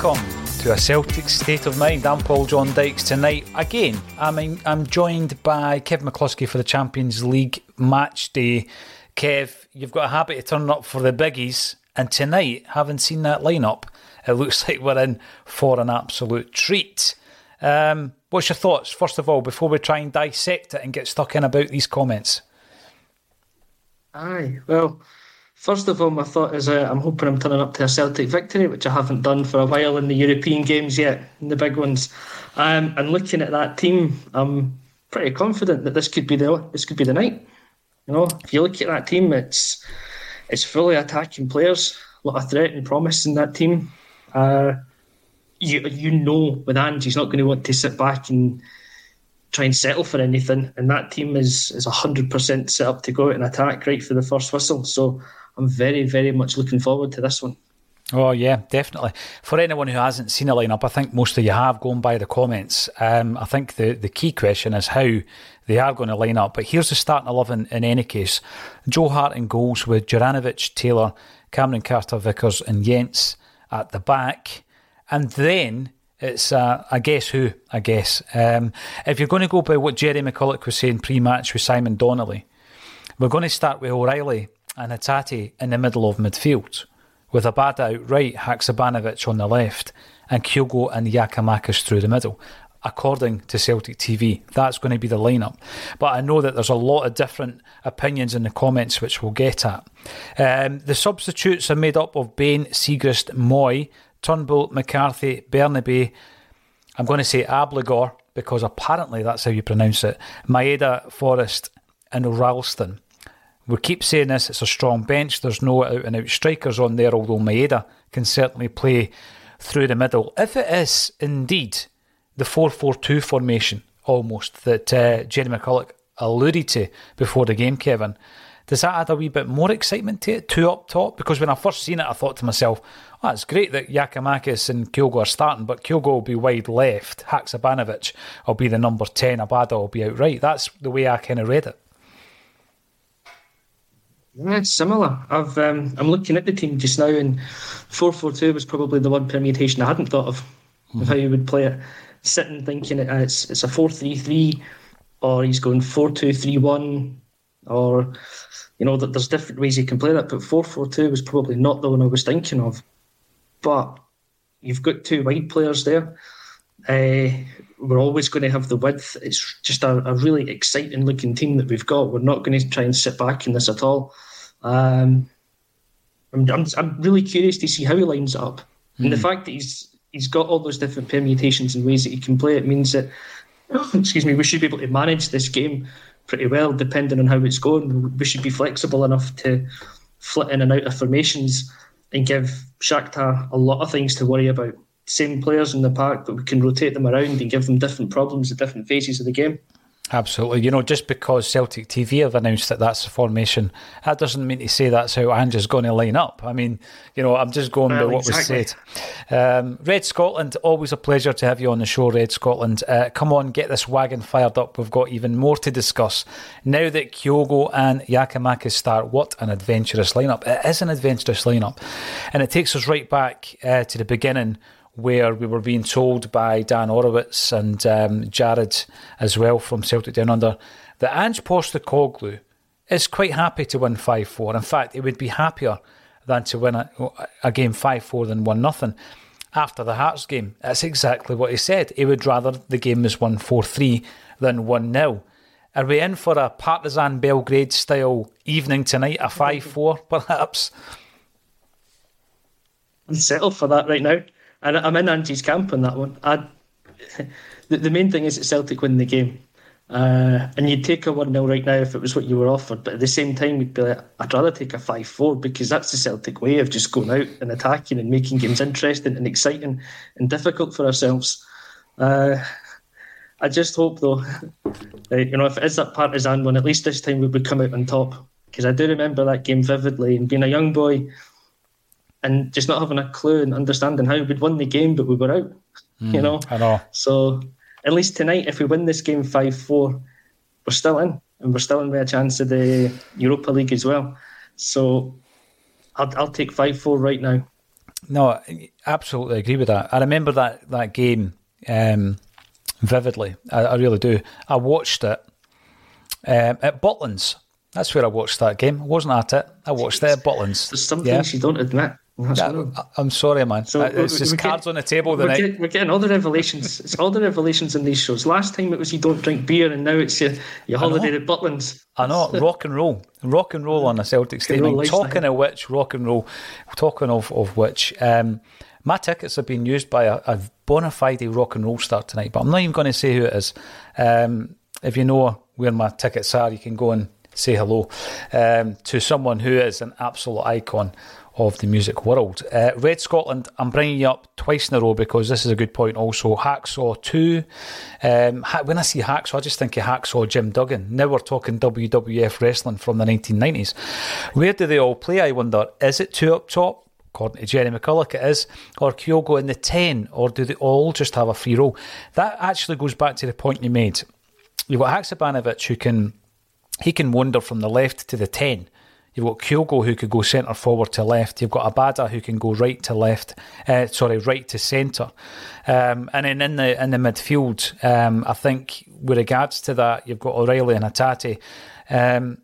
Welcome to a Celtic state of mind. I'm Paul John Dykes tonight. Again, I'm I'm joined by Kev McCluskie for the Champions League match day. Kev, you've got a habit of turning up for the biggies, and tonight, having seen that lineup, it looks like we're in for an absolute treat. Um, what's your thoughts, first of all, before we try and dissect it and get stuck in about these comments? Aye, well, first of all, my thought is uh, I'm hoping I'm turning up to a Celtic victory, which I haven't done for a while in the European games yet, in the big ones. Um, and looking at that team, I'm pretty confident that this could be the this could be the night. You know, if you look at that team, it's it's fully attacking players, a lot of threat and promise in that team. Uh, you you know, with Ange, he's not going to want to sit back and try and settle for anything. And that team is is hundred percent set up to go out and attack right for the first whistle. So I'm very very much looking forward to this one. Oh yeah, definitely. For anyone who hasn't seen a lineup, I think most of you have gone by the comments. Um, I think the the key question is how they are going to line up. But here's the starting eleven in any case: Joe Hart in goals with Juranovic, Taylor, Cameron Carter, Vickers, and Jenz at the back, and then it's uh, I guess who I guess. Um, if you're going to go by what Jerry McCulloch was saying pre-match with Simon Donnelly, we're going to start with O'Riley and Hatate in the middle of midfield, with Abada out right, Haksabanovic on the left, and Kyogo and Giakoumakis through the middle. According to Celtic TV, that's going to be the lineup. But I know that there's a lot of different opinions in the comments, which we'll get at. Um, the substitutes are made up of Bain, Siegrist, Mooy, Turnbull, McCarthy, Bernabei. I'm going to say Abligor because apparently that's how you pronounce it. Maeda, Forrest, and Ralston. We keep saying this, it's a strong bench. There's no out and out strikers on there, although Maeda can certainly play through the middle. If it is indeed the 4 4 2 formation almost that uh, Jerry McCulloch alluded to before the game, Kevin. Does that add a wee bit more excitement to it, two up top? Because when I first seen it, I thought to myself, oh, it's great that Giakoumakis and Kyogo are starting, but Kyogo will be wide left, Haksabanovic will be the number 10, Abada will be out right. That's the way I kind of read it. Yeah, similar. I've um, I'm looking at the team just now, and four four two was probably the one permutation I hadn't thought of, mm-hmm. of how you would play it. Sitting thinking it, uh, it's it's a four three three, or he's going four two three one, or you know that there's different ways you can play that. But four four two was probably not the one I was thinking of. But you've got two wide players there. Uh, we're always going to have the width. It's just a, a, really exciting looking team that we've got. We're not going to try and sit back in this at all. Um, I'm, I'm, I'm, really curious to see how he lines up. Mm. And the hmm. fact that he's he's got all those different permutations and ways that he can play it means that, excuse me, we should be able to manage this game pretty well depending on how it's going. We should be flexible enough to flit in and out of formations and give Shakhtar a lot of things to worry about. Same players in the park, but we can rotate them around and give them different problems at different phases of the game. Absolutely. You know, just because Celtic TV have announced that that's the formation, that doesn't mean to say that's how Ange is going to line up. I mean, you know, I'm just going well, by what exactly. was said. Um, Red Scotland, always a pleasure to have you on the show, Red Scotland. Uh, come on, get this wagon fired up. We've got even more to discuss. Now that Kyogo and Giakoumakis start, what an adventurous lineup. It is an adventurous lineup. And it takes us right back uh, to the beginning where we were being told by Dan Orowitz and um, Jared as well from Celtic Down Under that Ange Postecoglou is quite happy to win 5 4. In fact, he would be happier than to win a, a game 5 4 than 1 0. After the Hearts game, that's exactly what he said. He would rather the game was 1 4 3 than 1 0. Are we in for a Partizan Belgrade style evening tonight, a 5 4 perhaps? I'm settled for that right now and I'm in Ange's camp on that one. I, the, the main thing is that Celtic win the game. Uh, and you'd take a 1 0 right now if it was what you were offered. But at the same time, we'd be like, I'd rather take a 5 4 because that's the Celtic way of just going out and attacking and making games interesting and exciting and difficult for ourselves. Uh, I just hope, though, that, you know, if it is that Partizan one, at least this time we would come out on top. Because I do remember that game vividly and being a young boy and just not having a clue and understanding how we'd won the game, but we were out. Mm, you know, I know. So at least tonight, if we win this game five four, we're still in, and we're still in with a chance of the Europa League as well. So I'll, I'll take five four right now. No, I absolutely agree with that. I remember that that game um, vividly. I, I, really do. I watched it um, at Butlins. That's where I watched that game. I wasn't at it. I watched it at Butlins. There's some things you don't admit. Yeah, I'm sorry, man. So it's just cards on the table we're, Get, we're getting all the revelations. it's all the revelations in these shows. Last time it was you don't drink beer, and now it's your, your holiday at Butlins. I know rock and roll, rock and roll on a Celtic stadium. Talking of which, rock and roll. Talking of of which, um, my tickets have been used by a, a bona fide rock and roll star tonight, but I'm not even going to say who it is. Um, if you know where my tickets are, you can go and say hello um, to someone who is an absolute icon of the music world. Uh, Red Scotland, I'm bringing you up twice in a row because this is a good point also. Hacksaw 2. Um, when I see Hacksaw, I just think of Hacksaw Jim Duggan. Now we're talking WWF wrestling from the 1990s. Where do they all play, I wonder? Is it two up top? According to Jerry McCulloch, it is. Or Kyogo in the 10? Or do they all just have a free role? That actually goes back to the point you made. You've got Haksabanovic who can he can wander from the left to the 10. You've got Kyogo who could go centre forward to left. You've got Abada who can go right to left. Uh, sorry, right to centre. Um, and then in the in the midfield, um, I think with regards to that, you've got O'Riley and Hatate. Um,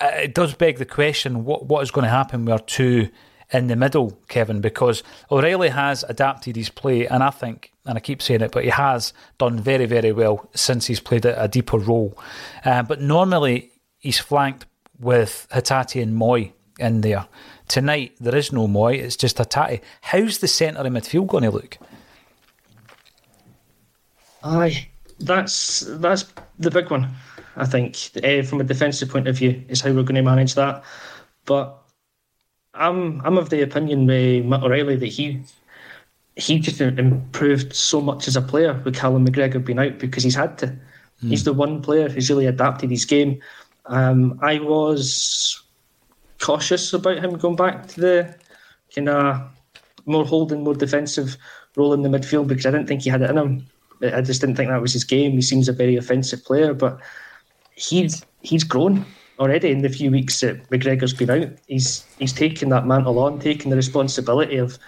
it does beg the question: what what is going to happen with two in the middle, Kevin? Because O'Riley has adapted his play, and I think, and I keep saying it, but he has done very very well since he's played a, a deeper role. Uh, but normally he's flanked with Hatate and Mooy in there. Tonight, there is no Mooy, it's just Hatate. How's the centre of midfield going to look? Aye, that's that's the big one. I think uh, from a defensive point of view is how we're going to manage that. But I'm I'm of the opinion with Matt O'Riley that he he just improved so much as a player with Callum McGregor being out because he's had to. Mm. He's the one player who's really adapted his game. Um, I was cautious about him going back to the kind of more holding, more defensive role in the midfield because I didn't think he had it in him. I just didn't think that was his game. He seems a very offensive player, but he's he's grown already in the few weeks that McGregor's been out. He's he's taken that mantle on, taking the responsibility of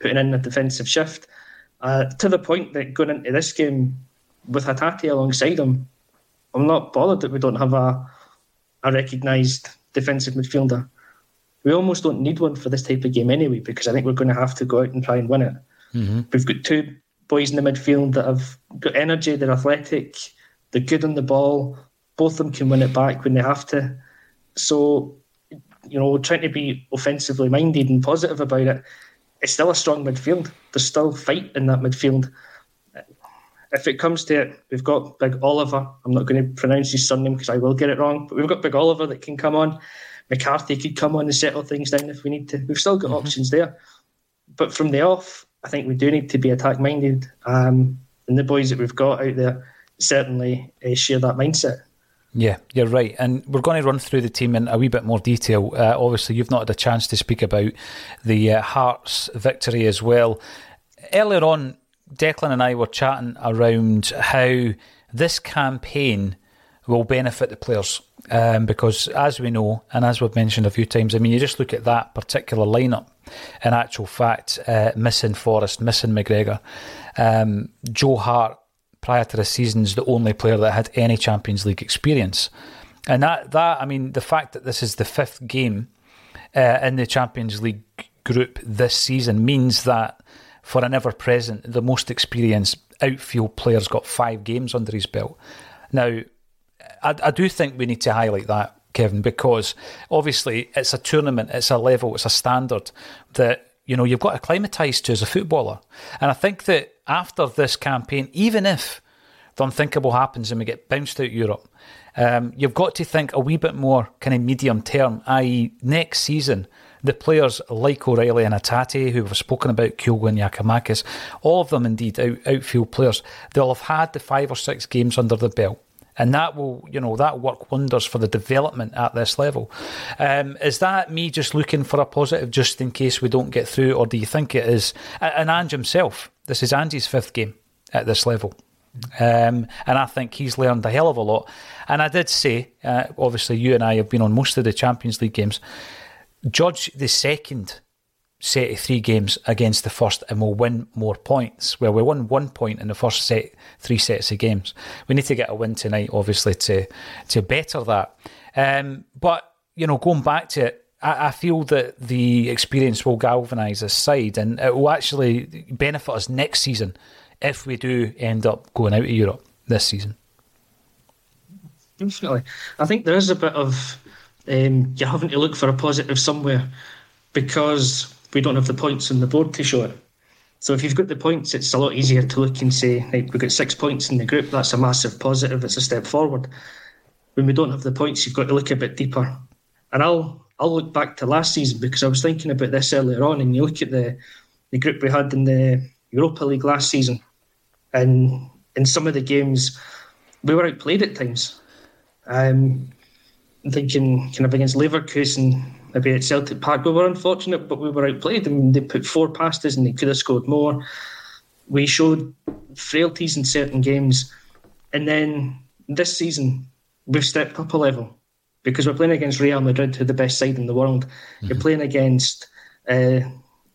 putting in a defensive shift uh, to the point that going into this game with Hatate alongside him, I'm not bothered that we don't have a a recognised defensive midfielder. We almost don't need one for this type of game anyway, because I think we're going to have to go out and try and win it. Mm-hmm. We've got two boys in the midfield that have got energy, they're athletic, they're good on the ball. Both of them can win it back when they have to. So, you know, trying to be offensively minded and positive about it, it's still a strong midfield. There's still fight in that midfield. If it comes to it, we've got Big Oliver. I'm not going to pronounce his surname because I will get it wrong, but we've got Big Oliver that can come on. McCarthy could come on and settle things down if we need to. We've still got mm-hmm. options there. But from the off, I think we do need to be attack minded. Um, and the boys that we've got out there certainly uh, share that mindset. Yeah, you're right. And we're going to run through the team in a wee bit more detail. Uh, obviously, you've not had a chance to speak about the uh, Hearts victory as well. Earlier on, Declan and I were chatting around how this campaign will benefit the players. Um, because as we know, and as we've mentioned a few times, I mean, you just look at that particular lineup. In actual fact, uh, missing Forrest, missing McGregor, um, Joe Hart prior to the season is the only player that had any Champions League experience, and that that I mean, the fact that this is the fifth game uh, in the Champions League group this season means that for an ever present, the most experienced outfield player's got five games under his belt. Now, I, I do think we need to highlight that, Kevin, because obviously it's a tournament, it's a level, it's a standard that you know you've got to acclimatise to as a footballer. And I think that after this campaign, even if the unthinkable happens and we get bounced out of Europe, um, you've got to think a wee bit more kind of medium term, i.e., next season. The players like O'Riley and Hatate, who we've spoken about, Kyogo and all of them indeed out, outfield players, they'll have had the five or six games under the belt and that will you know that work wonders for the development at this level. Um, is that me just looking for a positive just in case we don't get through or do you think it is? And Ange himself this is Ange's fifth game at this level. Um, and I think he's learned a hell of a lot. And I did say uh, obviously you and I have been on most of the Champions League games judge the second set of three games against the first and we'll win more points. Well, we won one point in the first set, three sets of games. We need to get a win tonight, obviously, to to better that. Um, but you know, going back to it, I, feel that the experience will galvanise this side, and it will actually benefit us next season if we do end up going out of Europe this season. Definitely, I think there is a bit of um, you're having to look for a positive somewhere because we don't have the points on the board to show it. So if you've got the points, it's a lot easier to look and say, right, we've got six points in the group. That's a massive positive. It's a step forward. When we don't have the points, you've got to look a bit deeper. And I'll I'll look back to last season because I was thinking about this earlier on. And you look at the the group we had in the Europa League last season, and in some of the games, we were outplayed at times. Um, I'm thinking kind of against Leverkusen, maybe at Celtic Park. We were unfortunate, but we were outplayed. I mean, they put four past us and they could have scored more. We showed frailties in certain games. And then this season, we've stepped up a level because we're playing against Real Madrid, who are the best side in the world. Mm-hmm. You're playing against uh,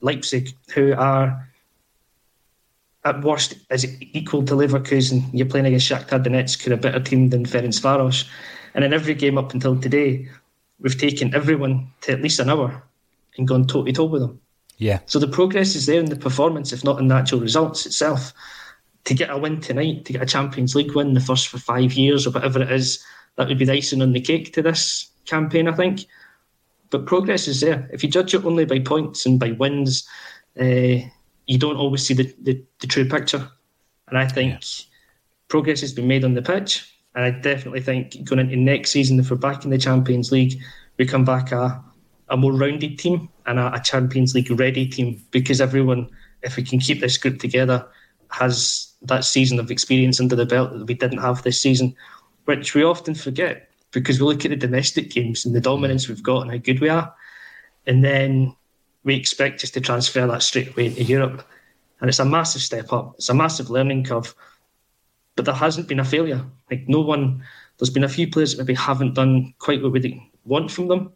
Leipzig, who are at worst is equal to Leverkusen. You're playing against Shakhtar Donetsk, who are a better team than Ferencvaros. And in every game up until today, we've taken everyone to at least an hour and gone toe to toe with them. Yeah. So the progress is there in the performance, if not in the actual results itself. To get a win tonight, to get a Champions League win, the first for five years or whatever it is, that would be the icing on the cake to this campaign, I think. But progress is there. If you judge it only by points and by wins, uh, you don't always see the, the, the, true picture. And I think yeah. progress has been made on the pitch. And I definitely think going into next season, if we're back in the Champions League, we come back a, a more rounded team and a, a Champions League ready team because everyone, if we can keep this group together, has that season of experience under the belt that we didn't have this season, which we often forget because we look at the domestic games and the dominance we've got and how good we are, and then we expect just to transfer that straight away into Europe. And it's a massive step up. It's a massive learning curve. But there hasn't been a failure. Like no one, there's been a few players that maybe haven't done quite what we want from them,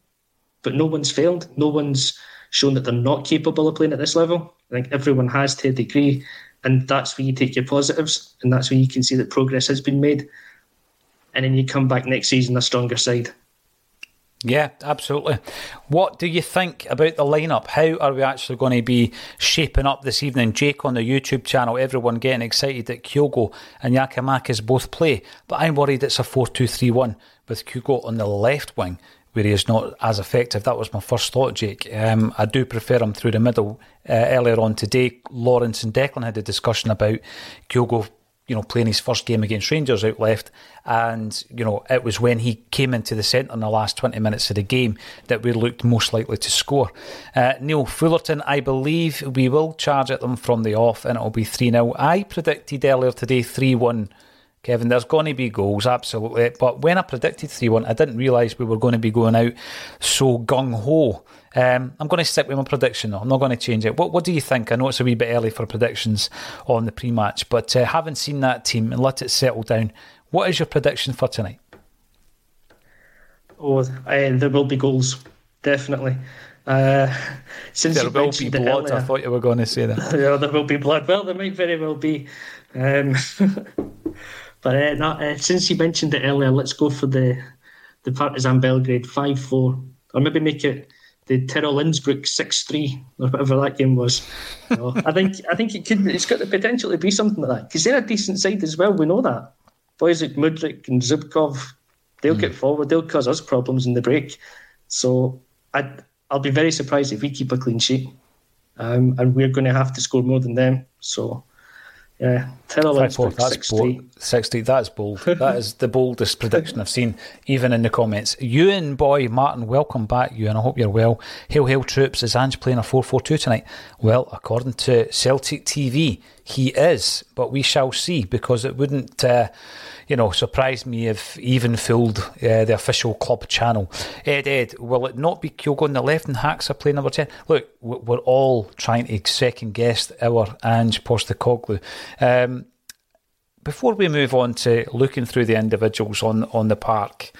but no one's failed. No one's shown that they're not capable of playing at this level. I think everyone has to a degree, and that's where you take your positives, and that's where you can see that progress has been made. And then you come back next season a stronger side. Yeah, absolutely. What do you think about the lineup? How are we actually going to be shaping up this evening? Jake on the YouTube channel, everyone getting excited that Kyogo and Giakoumakis both play, but I'm worried it's a 4 2 3 1 with Kyogo on the left wing where he is not as effective. That was my first thought, Jake. Um, I do prefer him through the middle. Uh, earlier on today, Lawrence and Declan had a discussion about Kyogo you know, playing his first game against Rangers out left. And, you know, it was when he came into the centre in the last 20 minutes of the game that we looked most likely to score. Uh, Neil Fullerton, I believe we will charge at them from the off and it'll be 3 0. I predicted earlier today 3 1. Kevin, there's going to be goals, absolutely. But when I predicted 3 1, I didn't realise we were going to be going out so gung ho um, I'm going to stick with my prediction though. I'm not going to change it. What What do you think? I know it's a wee bit early for predictions on the pre-match, but uh, having seen that team and let it settle down, what is your prediction for tonight? Oh, uh, there will be goals, definitely. Uh, since there will be blood. Earlier, I thought you were going to say that. yeah, there will be blood. Well, there might very well be. Um, but uh, uh, since you mentioned it earlier, let's go for the the Partizan Belgrade five four, or maybe make it the Tirol Innsbruck six three or whatever that game was. I think I think it could it's got the potential to be something like that because they're a decent side as well. We know that boys like Mudryk and Zubkov, they'll mm. get forward, they'll cause us problems in the break. So I I'll be very surprised if we keep a clean sheet, um, and we're going to have to score more than them. So yeah, Five, four, that's bold. 60. That's bold. that is the boldest prediction I've seen, even in the comments. Ewan boy, Martin, welcome back, Ewan. I hope you're well. Hail, hail, troops. Is Ange playing a 4 4 2 tonight? Well, according to Celtic TV, he is, but we shall see because it wouldn't. Uh, you know, surprise me if even filled uh, the official club channel. Ed, Ed, will it not be Kyogo on the left and Haxa playing number 10? Look, we're all trying to second guess our Ange Postecoglou. Um, before we move on to looking through the individuals on, on the park,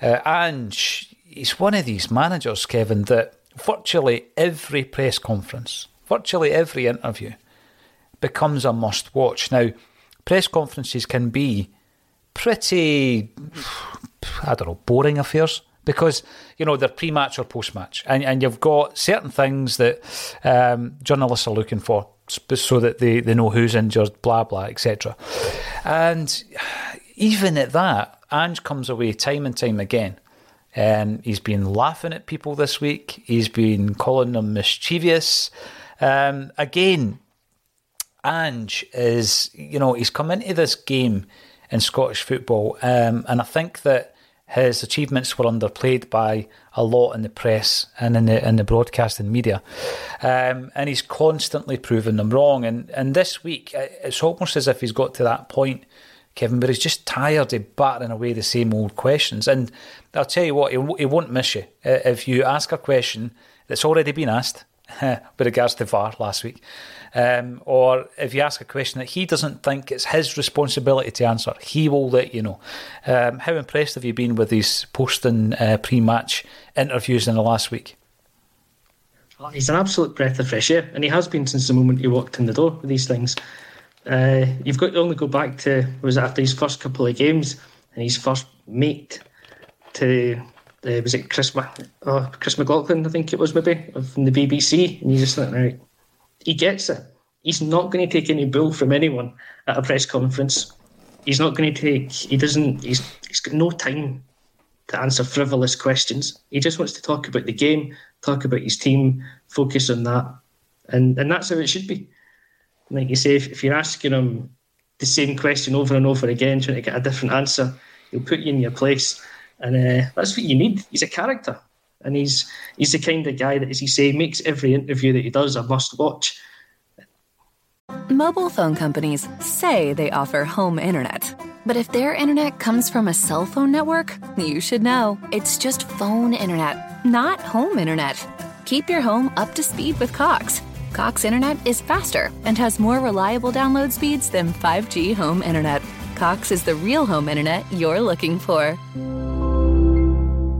uh, Ange, he's one of these managers, Kevin, that virtually every press conference, virtually every interview becomes a must watch. Now, press conferences can be pretty, I don't know, boring affairs because you know they're pre-match or post-match, and and you've got certain things that um, journalists are looking for so that they, they know who's injured, blah blah, etc. And even at that, Ange comes away time and time again. Um, he's been laughing at people this week. He's been calling them mischievous. Um, again, Ange is, you know, he's come into this game in Scottish football. Um, and I think that his achievements were underplayed by a lot in the press and in the in the broadcasting media, um, and he's constantly proven them wrong. And and this week, it's almost as if he's got to that point, Kevin, but he's just tired of battering away the same old questions. And I'll tell you what, he, he won't miss you if you ask a question that's already been asked with regards to VAR last week. Um, or if you ask a question that he doesn't think it's his responsibility to answer, he will let you know. Um, how impressed have you been with these posting uh, pre-match interviews in the last week? He's an absolute breath of fresh air, and he has been since the moment he walked in the door with these things. Uh, you've got to only go back to was after his first couple of games and his first mate to uh, was it Chris oh, Chris McLaughlin I think it was maybe from the BBC, and you just think right, he gets it. He's not going to take any bull from anyone at a press conference. He's not going to take. He doesn't. He's he's got no time to answer frivolous questions. He just wants to talk about the game, talk about his team, focus on that, and and that's how it should be. Like you say, if, if you're asking him the same question over and over again, trying to get a different answer, he'll put you in your place, and uh, that's what you need. He's a character and he's he's the kind of guy that, as you say, makes every interview that he does a must watch. Mobile phone companies say they offer home internet. But if their internet comes from a cell phone network, you should know. It's just phone internet, not home internet. Keep your home up to speed with Cox. Cox internet is faster and has more reliable download speeds than 5G home internet. Cox is the real home internet you're looking for.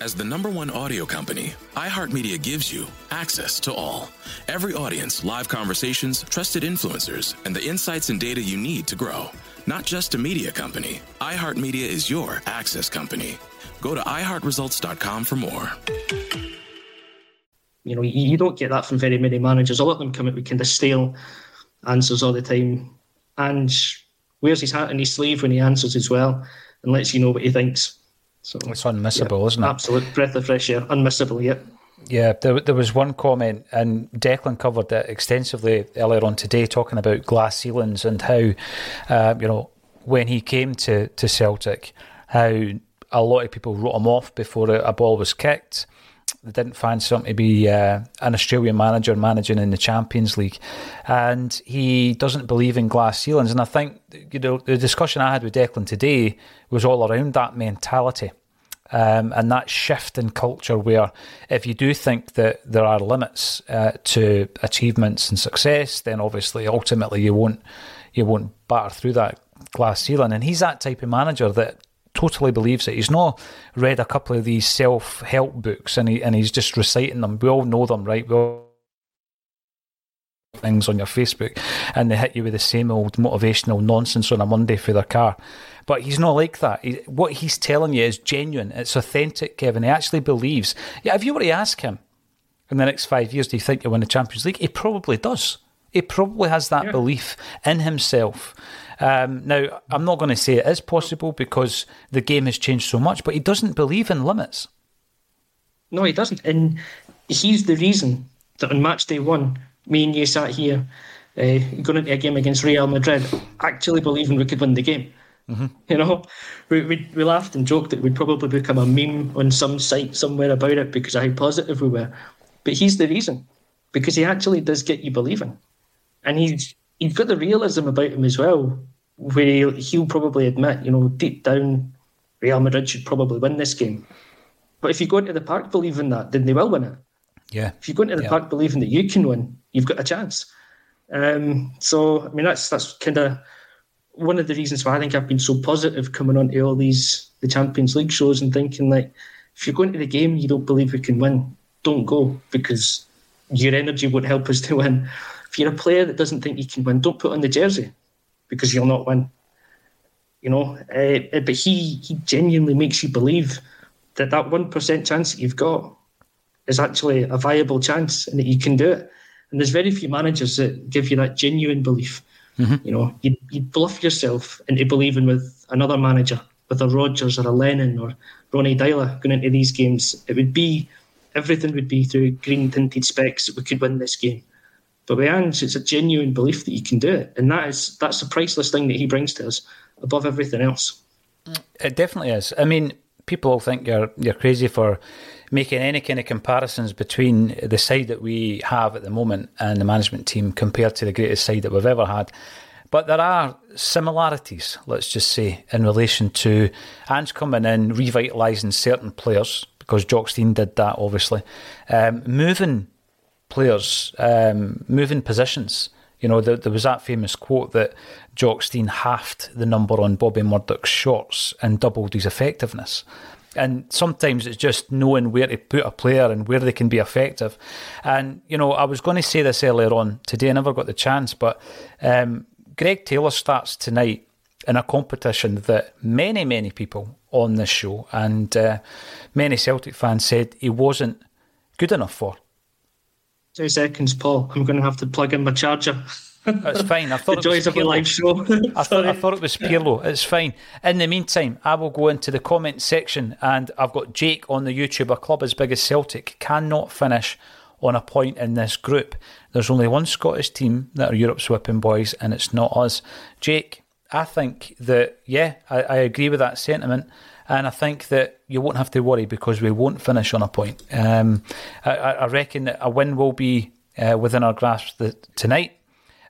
As the number one audio company, iHeartMedia gives you access to all. Every audience, live conversations, trusted influencers, and the insights and data you need to grow. Not just a media company, iHeartMedia is your access company. Go to iHeartResults.com for more. You know, you don't get that from very many managers. A lot of them come out with kind of stale answers all the time. And wears his hat in his sleeve when he answers as well and lets you know what he thinks. So it's unmissable, yeah, isn't it? Absolute breath of fresh air, unmissable. Yep. Yeah, there, there was one comment, and Declan covered it extensively earlier on today, talking about glass ceilings and how, uh, you know, when he came to, to Celtic, how a lot of people wrote him off before a, a ball was kicked. They didn't find him to be uh, an Australian manager managing in the Champions League, and he doesn't believe in glass ceilings. And I think you know the discussion I had with Declan today was all around that mentality. Um, and that shift in culture where if you do think that there are limits uh, to achievements and success, then obviously ultimately you won't you won't batter through that glass ceiling. And he's that type of manager that totally believes it. He's not read a couple of these self help books and he and he's just reciting them. We all know them, right? We all things on your Facebook and they hit you with the same old motivational nonsense on a Monday for their car. But he's not like that. He, what he's telling you is genuine. It's authentic, Kevin. He actually believes. Yeah, if you were to ask him in the next five years, do you think you'll win the Champions League? He probably does. He probably has that yeah. belief in himself. Um, now, I'm not going to say it is possible because the game has changed so much, but he doesn't believe in limits. No, he doesn't. And he's the reason that on match day one, me and you sat here uh, going into a game against Real Madrid, actually believing we could win the game. Mm-hmm. You know, we, we, we laughed and joked that we'd probably become a meme on some site somewhere about it because of how positive we were. But he's the reason because he actually does get you believing, and he's he's got the realism about him as well, where he'll, probably admit, you know, deep down, Real Madrid should probably win this game. But if you go into the park believing that, then they will win it. Yeah. If you go into the yeah. park believing that you can win, you've got a chance. Um, so I mean that's that's kind of one of the reasons why I think I've been so positive coming onto all these the Champions League shows and thinking like if you're going to the game you don't believe we can win, don't go because your energy won't help us to win. If you're a player that doesn't think you can win, don't put on the jersey because you'll not win. You know, uh, but he he genuinely makes you believe that that one percent chance that you've got is actually a viable chance and that you can do it. And there's very few managers that give you that genuine belief. Mm-hmm. You know, you you bluff yourself into believing with another manager, with a Rodgers or a Lennon or Ronnie Deila going into these games. It would be everything would be through green tinted specs that we could win this game. But with Ange, it's a genuine belief that you can do it, and that is that's a priceless thing that he brings to us above everything else. It definitely is. I mean, people think you're you're crazy for making any kind of comparisons between the side that we have at the moment and the management team compared to the greatest side that we've ever had. But there are similarities, let's just say, in relation to Ange coming in, revitalising certain players, because Jock Stein did that, obviously, um, moving players, um, moving positions You know, there, there was that famous quote that Jock Stein halved the number on Bobby Murdoch's shots and doubled his effectiveness. And sometimes it's just knowing where to put a player and where they can be effective. And, you know, I was going to say this earlier on today, I never got the chance, but um, Greg Taylor starts tonight in a competition that many, many people on this show and uh, many Celtic fans said he wasn't good enough for. Two seconds, Paul. I'm going to have to plug in my charger. That's fine. I thought the joys of a live show. I, thought, I thought it was Pirlo. It's fine. In the meantime, I will go into the comment section and I've got Jake on the YouTube. A club as big as Celtic cannot finish on a point in this group. There's only one Scottish team that are Europe's whipping boys, and it's not us. Jake, I think that, yeah, I, I agree with that sentiment. And I think that you won't have to worry because we won't finish on a point. Um, I, I, reckon that a win will be uh, within our grasp the, tonight.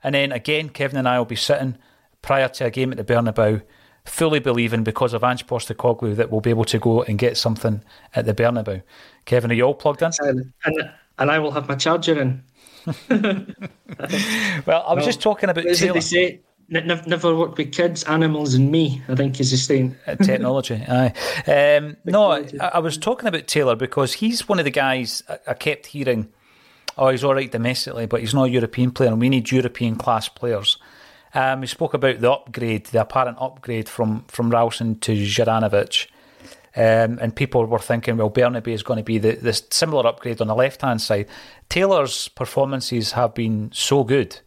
And then again, Kevin and I will be sitting prior to a game at the Bernabeu, fully believing because of Ange Postecoglou that we'll be able to go and get something at the Bernabeu. Kevin, are you all plugged in? And, and, and I will have my charger in. well, I was just talking about Taylor. They say, never, never worked with kids, animals, and me. I think is the same. Uh, technology, aye. Um, no, I, I, was talking about Taylor because he's one of the guys I, kept hearing. Oh, he's all right domestically, but he's not a European player, and we need European class players. Um, we spoke about the upgrade, the apparent upgrade from from Ralston to Juranovic. Um, and people were thinking, well, Bernabei is going to be the, the similar upgrade on the left hand side. Taylor's performances have been so good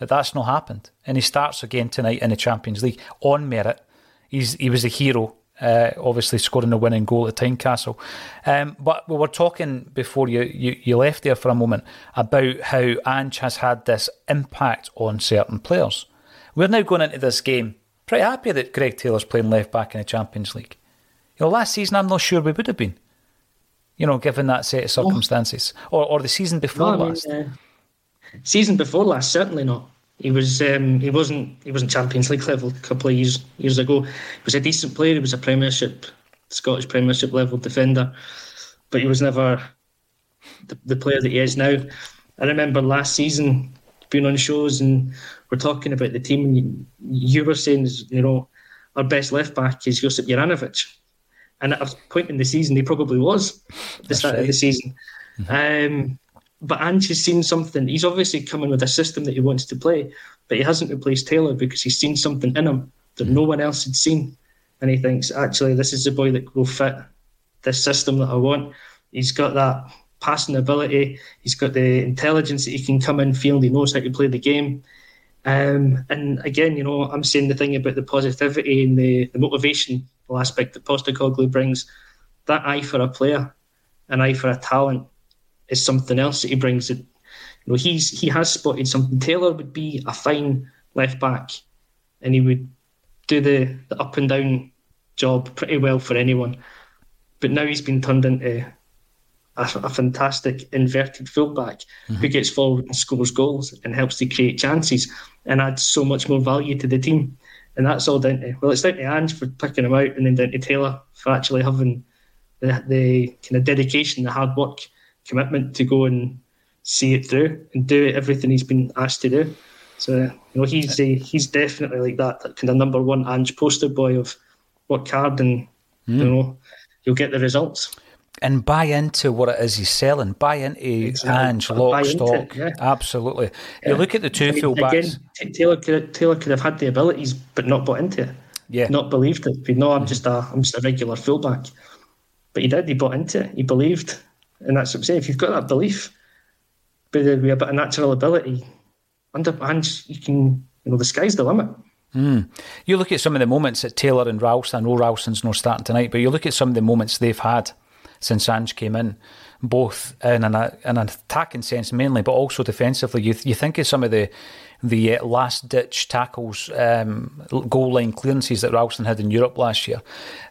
that that's not happened. And he starts again tonight in the Champions League on merit. He's he was a hero, uh, obviously scoring the winning goal at Tynecastle. Um, but we were talking before you, you, you left there for a moment about how Ange has had this impact on certain players. We're now going into this game pretty happy that Greg Taylor's playing left back in the Champions League. You know, last season I'm not sure we would have been. You know, given that set of circumstances, or or the season before no, last. Mean, uh, season before last, certainly not. He was um, he wasn't he wasn't Champions League level a couple of years years ago. He was a decent player. He was a Premiership Scottish Premiership level defender, but he was never the, the player that he is now. I remember last season being on shows and we're talking about the team. And you, you were saying, you know, our best left back is Josip Juranovic, and at a point in the season, he probably was at the That's start right. of the season. Mm-hmm. Um, but Ange has seen something. He's obviously coming with a system that he wants to play, but he hasn't replaced Taylor because he's seen something in him that no one else had seen. And he thinks, actually, this is the boy that will fit this system that I want. He's got that passing ability. He's got the intelligence that he can come in field. He knows how to play the game. Um, and again, you know, I'm saying the thing about the positivity and the, the motivation aspect that Postecoglou brings. That eye for a player, an eye for a talent, is something else that he brings. That you know, he's he has spotted something. Taylor would be a fine left back, and he would do the, the up and down job pretty well for anyone. But now he's been turned into a, a fantastic inverted fullback mm-hmm. who gets forward and scores goals and helps to create chances and adds so much more value to the team. And that's all down to well, it's down to Ange for picking him out, and then down to Taylor for actually having the, the kind of dedication, the hard work commitment to go and see it through and do everything he's been asked to do. So you know he's uh, he's definitely like that, that kind of number one Ange poster boy of work hard and mm. you know you'll get the results. And buy into what it is he's selling. Buy into exactly. Ange, lock, stock. Yeah. Absolutely. Yeah. You look at the two fullbacks. Again, Taylor could, Taylor could have had the abilities, but not bought into it. Yeah. Not believed it. But no, I'm mm-hmm. just a I'm just a regular fullback. But he did. He bought into it. He believed. And that's what I'm saying. If you've got that belief, but with a bit of natural ability, under and you can, you know, the sky's the limit. Mm. You look at some of the moments that Taylor and Ralston, I know Ralston's not starting tonight, but you look at some of the moments they've had since Ange came in, both in an, in an attacking sense mainly, but also defensively. You, you think of some of the the uh, last ditch tackles, um, goal line clearances that Ralston had in Europe last year.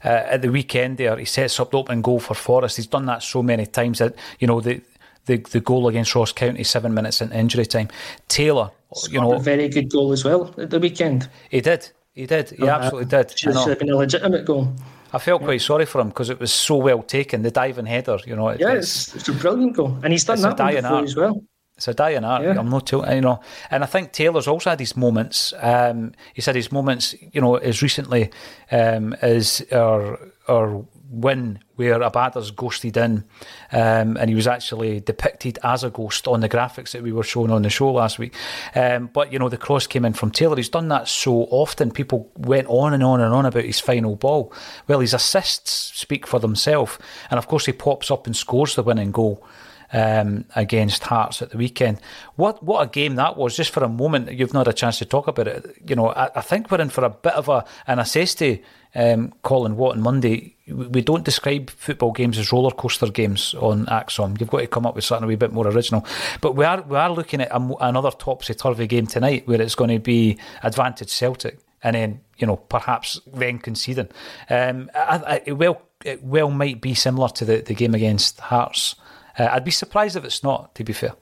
Uh, at the weekend, there he sets up the open goal for Forrest. He's done that so many times that you know the. The, the goal against Ross County, seven minutes in injury time. Taylor, you know, a very good goal as well at the weekend. He did, he did, he uh, absolutely did. Should have been a legitimate goal. I felt yeah. quite sorry for him because it was so well taken, the diving header. You know, yeah, it's, it's, a brilliant goal, and he's done that before as well. It's a dying art. Yeah. I'm not, you know, and I think Taylor's also had his moments. Um, he's had his moments, you know, as recently um, as our our win where Abada's ghosted in, um, and he was actually depicted as a ghost on the graphics that we were showing on the show last week. Um, but you know, the cross came in from Taylor. He's done that so often. People went on and on and on about his final ball. Well, his assists speak for themselves, and of course, he pops up and scores the winning goal um, against Hearts at the weekend. What what a game that was! Just for a moment, you've not had a chance to talk about it. You know, I, I think we're in for a bit of a, says to um, Colin Watt on Monday, we don't describe football games as roller coaster games on ACSOM. You've got to come up with something a wee bit more original. But we are we are looking at a, another topsy turvy game tonight, where it's going to be advantage Celtic, and then you know perhaps then conceding. Um, I, I, it well it well might be similar to the, the game against Hearts uh, I'd be surprised if it's not, to be fair.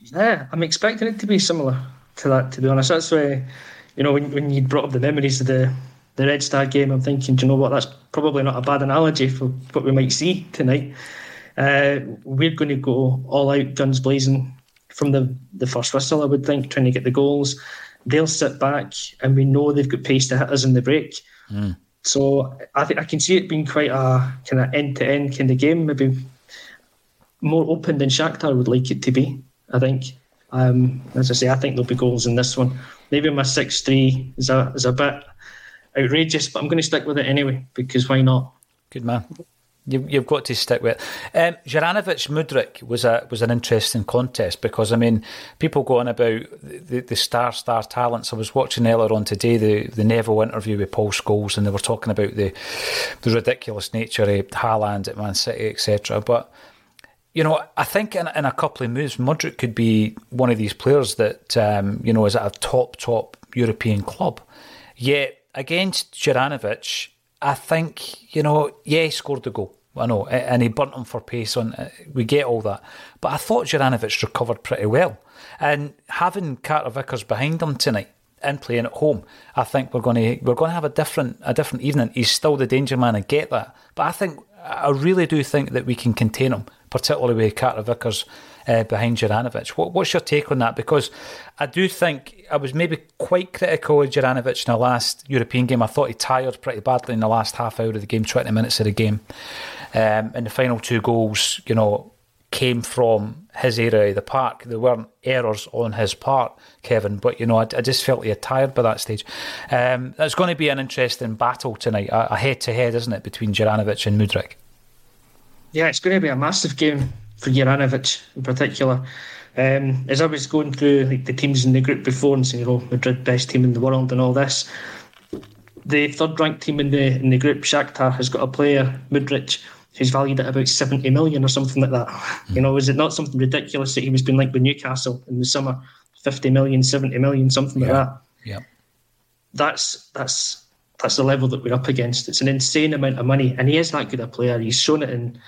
Yeah, I'm expecting it to be similar to that, to be honest. That's why, you know, when, when you brought up the memories of the, the Red Star game, I'm thinking, do you know what, that's probably not a bad analogy for what we might see tonight. Uh, we're going to go all out, guns blazing from the, the first whistle, I would think, trying to get the goals. They'll sit back, and we know they've got pace to hit us in the break. Mm. So I think I can see it being quite a kind of end to end kind of game, maybe more open than Shakhtar would like it to be. I think. Um, as I say, I think there'll be goals in this one. Maybe my six three is a is a bit outrageous, but I'm going to stick with it anyway because why not? Good man. You, you've got to stick with it. Um, Juranovic Mudryk was a was an interesting contest because I mean people go on about the, the star star talents. I was watching earlier on today the, the Neville interview with Paul Scholes and they were talking about the the ridiculous nature of Haaland at Man City etc. But you know, I think in, in a couple of moves, Mudryk could be one of these players that, um, you know, is at a top, top European club. Yet against Juranovic, I think, you know, yeah, he scored the goal. I know, and he burnt him for pace on. Uh, we get all that, but I thought Juranovic recovered pretty well, and having Carter Vickers behind him tonight and playing at home, I think we're going to we're going to have a different a different evening. He's still the danger man, I get that, but I think I really do think that we can contain him particularly with Carter Vickers uh, behind Juranovic. What, what's your take on that? Because I do think I was maybe quite critical of Juranovic in the last European game. I thought he tired pretty badly in the last half hour of the game, 20 minutes of the game. Um, and the final two goals, you know, came from his area of the park. There weren't errors on his part, Kevin, but you know, I, I just felt he had tired by that stage. Um, it's going to be an interesting battle tonight, a head to head, isn't it, between Juranovic and Mudryk? Yeah, it's going to be a massive game for Juranovic in particular. Um, as I was going through like the teams in the group before and saying, "Oh, Madrid best team in the world" and all this, the third-ranked team in the in the group, Shakhtar, has got a player, Mudryk, who's valued at about seventy million or something like that. Mm. You know, is it not something ridiculous that he was being linked with Newcastle in the summer, 50 million, 70 million, something yeah. like that? Yeah, that's that's that's the level that we're up against. It's an insane amount of money, and he is that good a player. He's shown it in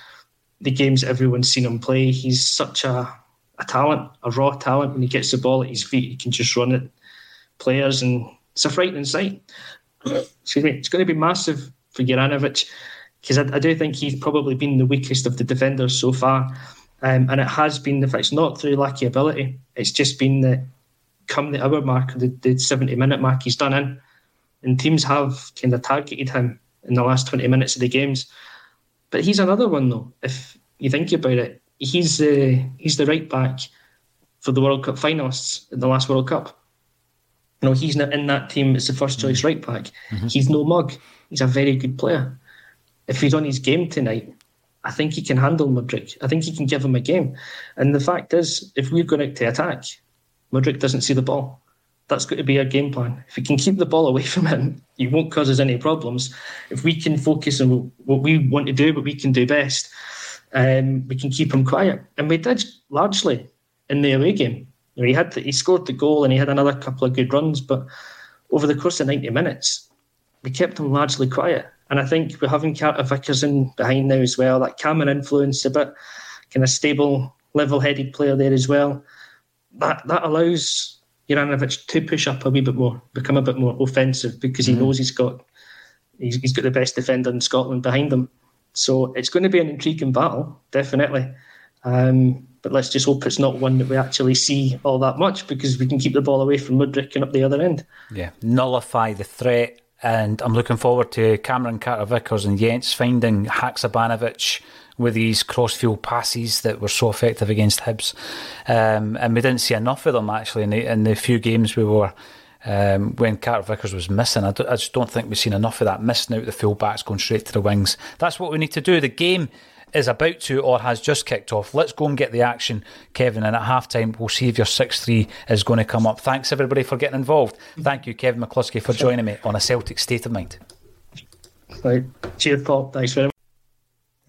the games everyone's seen him play. He's such a, a talent, a raw talent. When he gets the ball at his feet, he can just run it. players, and it's a frightening sight. Excuse me. It's going to be massive for Juranovic because I, I, do think he's probably been the weakest of the defenders so far. Um, and it has been the fact, it's not through lacky ability, it's just been that come the hour mark, the, the 70 minute mark, he's done in. And teams have kind of targeted him in the last 20 minutes of the games. But he's another one, though. If you think about it, he's uh, he's the right back for the World Cup finalists in the last World Cup. You know, he's not in that team as the first choice mm-hmm. right back. Mm-hmm. He's no mug. He's a very good player. If he's on his game tonight, I think he can handle Mudryk. I think he can give him a game. And the fact is, if we're going out to attack, Mudryk doesn't see the ball. That's going to be our game plan. If we can keep the ball away from him, he won't cause us any problems. If we can focus on what we want to do, what we can do best, um, we can keep him quiet. And we did largely in the away game. You know, he had the, he scored the goal and he had another couple of good runs, but over the course of 90 minutes, we kept him largely quiet. And I think we're having Carter Vickers in behind now as well, that Cameron influence, a bit kind of stable, level-headed player there as well. That that allows Juranovic to push up a wee bit more, become a bit more offensive because he mm-hmm. knows he's got he's, he's got the best defender in Scotland behind him. So it's going to be an intriguing battle, definitely. Um, but let's just hope it's not one that we actually see all that much because we can keep the ball away from Mudryk and up the other end. Yeah, nullify the threat. And I'm looking forward to Cameron Carter Vickers and Jenz finding Haksabanovic with these crossfield passes that were so effective against Hibs. Um, and we didn't see enough of them actually in the, in the few games we were. Um, when Carter Vickers was missing, I, I, just don't think we've seen enough of that. Missing out the full backs, going straight to the wings. That's what we need to do. The game is about to or has just kicked off. Let's go and get the action, Kevin. And at half time, we'll see if your 6 3 is going to come up. Thanks, everybody, for getting involved. Thank you, Kevin McCluskie, for joining me on a Celtic State of Mind. Right. Cheers, Paul. Thanks very much.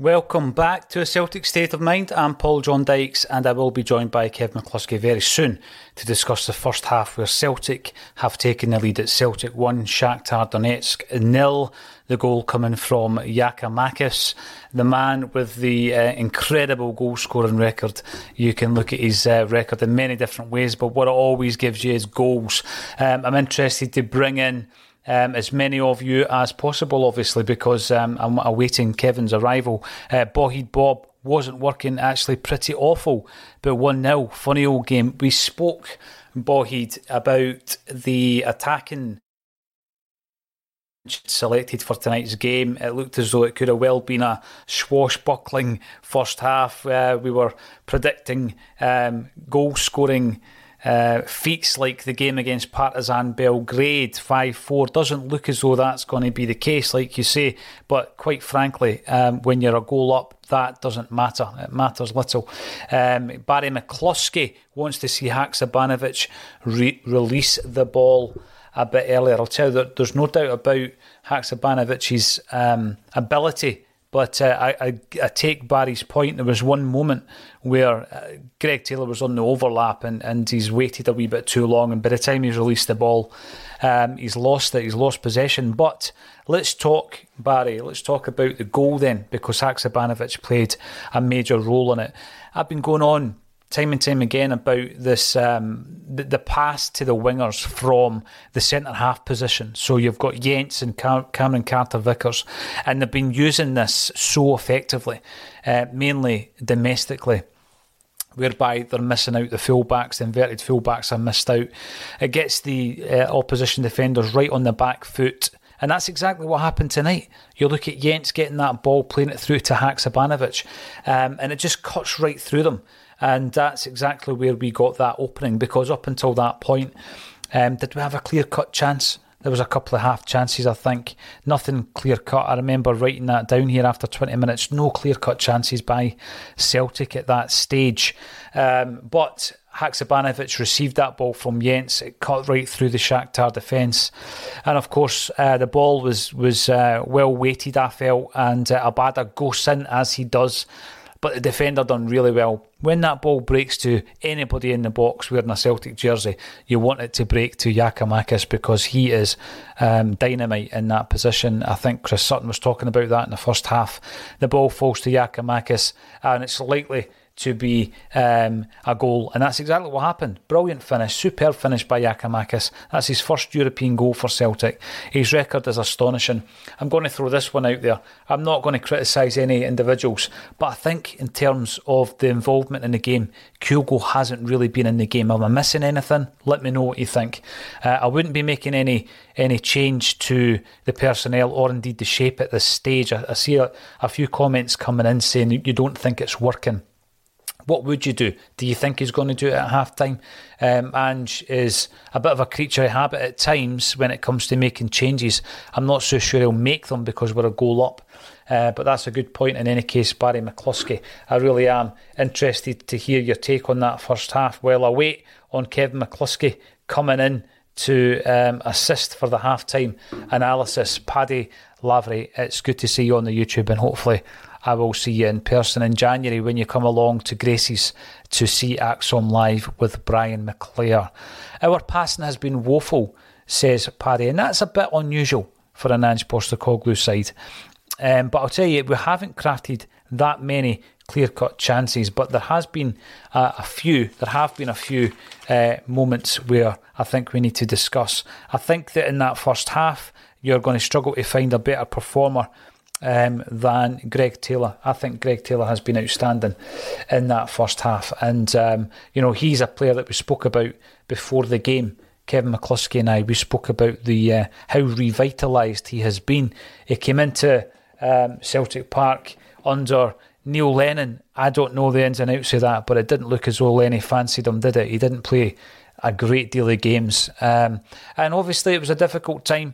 Welcome back to a Celtic State of Mind. I'm Paul John Dykes, and I will be joined by Kev McCluskie very soon to discuss the first half where Celtic have taken the lead at Celtic 1, Shakhtar Donetsk nil. The goal coming from Giakoumakis, the man with the uh, incredible goal scoring record. You can look at his uh, record in many different ways, but what it always gives you is goals. Um, I'm interested to bring in um, as many of you as possible, obviously, because um, I'm awaiting Kevin's arrival. Uh, Bawheed Bob wasn't working, actually pretty awful, but 1 0. Funny old game. We spoke, Bawheed, about the attacking selected for tonight's game. It looked as though it could have well been a swashbuckling first half. Uh, we were predicting um, goal scoring uh, feats like the game against Partizan Belgrade 5 4 doesn't look as though that's going to be the case, like you say. But quite frankly, um, when you're a goal up, that doesn't matter. It matters little. Um, Barry McCluskey wants to see Haksabanovic re- release the ball a bit earlier. I'll tell you that there's no doubt about Haksabanovic's um, ability but uh, I, I, I, take Barry's point. There was one moment where uh, Greg Taylor was on the overlap and, and he's waited a wee bit too long. And by the time he's released the ball, um, he's lost it. He's lost possession. But let's talk, Barry. Let's talk about the goal then, because Haksabanovic played a major role in it. I've been going on time and time again about this um, the, the, pass to the wingers from the centre half position. So you've got Jenz and Cam- Cameron Carter Vickers, and they've been using this so effectively, uh, mainly domestically. Whereby they're missing out the fullbacks, the inverted fullbacks are missed out. It gets the uh, opposition defenders right on the back foot, and that's exactly what happened tonight. You look at Jenz getting that ball, playing it through to Haksabanovic, um, and it just cuts right through them. And that's exactly where we got that opening because up until that point, um, did we have a clear cut chance? There was a couple of half chances, I think. Nothing clear cut. I remember writing that down here after 20 minutes. No clear cut chances by Celtic at that stage. Um, but Haksabanovic received that ball from Jenz. It cut right through the Shakhtar defence, and of course uh, the ball was was uh, well weighted. I felt, and uh, Abada goes in as he does but the defender done really well. When that ball breaks to anybody in the box wearing a Celtic jersey, you want it to break to Giakoumakis because he is um, dynamite in that position. I think Chris Sutton was talking about that in the first half. The ball falls to Giakoumakis and it's likely to be um, a goal. And that's exactly what happened. Brilliant finish, superb finish by Giakoumakis. That's his first European goal for Celtic. His record is astonishing. I'm going to throw this one out there. I'm not going to criticise any individuals, but I think in terms of the involvement in the game, Kyogo hasn't really been in the game. Am I missing anything? Let me know what you think. Uh, I wouldn't be making any any change to the personnel or indeed the shape at this stage. I, I see a, a few comments coming in saying you don't think it's working. What would you do? Do you think he's going to do it at half time? Um, Ange is a bit of a creature of habit at times when it comes to making changes. I'm not so sure he'll make them because we're a goal up. Uh, but that's a good point in any case, Barry McCluskey. I really am interested to hear your take on that first half. Well, I wait on Kevin McCluskie coming in to um, assist for the half time analysis. Paddy Lavery, it's good to see you on the YouTube and hopefully I will see you in person in January when you come along to Gracie's to see ACSOM live with Brian McClair. Our passing has been woeful, says Paddy, and that's a bit unusual for an Ange Postecoglou side. Um, but I'll tell you, we haven't crafted that many clear cut chances, but there has been uh, a few, there have been a few uh, moments where I think we need to discuss. I think that in that first half, you're going to struggle to find a better performer um, than Greg Taylor. I think Greg Taylor has been outstanding in that first half. And, um, you know, he's a player that we spoke about before the game. Kevin McCluskie and I, we spoke about the uh, how revitalised he has been. He came into um, Celtic Park under Neil Lennon. I don't know the ins and outs of that, but it didn't look as though Lenny fancied him, did it? He didn't play a great deal of games. Um, and obviously, it was a difficult time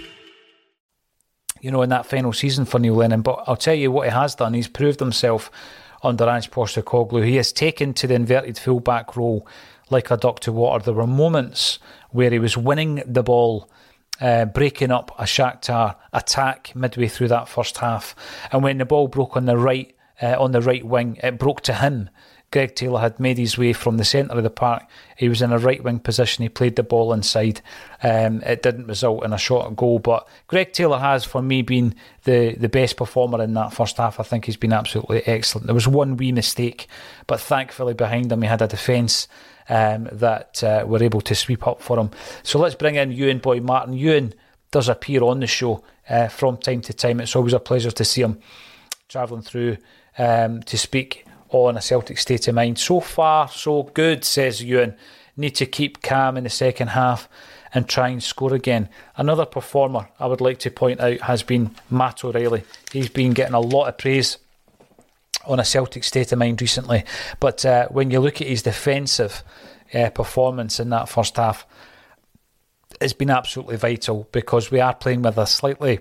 You know, in that final season for Neil Lennon, but I'll tell you what he has done. He's proved himself under Ange Postecoglou. He has taken to the inverted fullback role like a duck to water. There were moments where he was winning the ball, uh, breaking up a Shakhtar attack midway through that first half, and when the ball broke on the right uh, on the right wing, it broke to him Greg Taylor had made his way from the centre of the park. He was in a right wing position. He played the ball inside. Um, it didn't result in a shot goal, but Greg Taylor has, for me, been the, the best performer in that first half. I think he's been absolutely excellent. There was one wee mistake, but thankfully behind him he had a defence um, that uh, were able to sweep up for him. So let's bring in Ewan Boy Martin. Ewan does appear on the show uh, from time to time. It's always a pleasure to see him travelling through um, to speak on a Celtic state of mind. So far, so good, says Ewan. Need to keep calm in the second half and try and score again. Another performer I would like to point out has been Matt O'Riley. He's been getting a lot of praise on a Celtic state of mind recently, but uh, when you look at his defensive uh, performance in that first half, it's been absolutely vital because we are playing with a slightly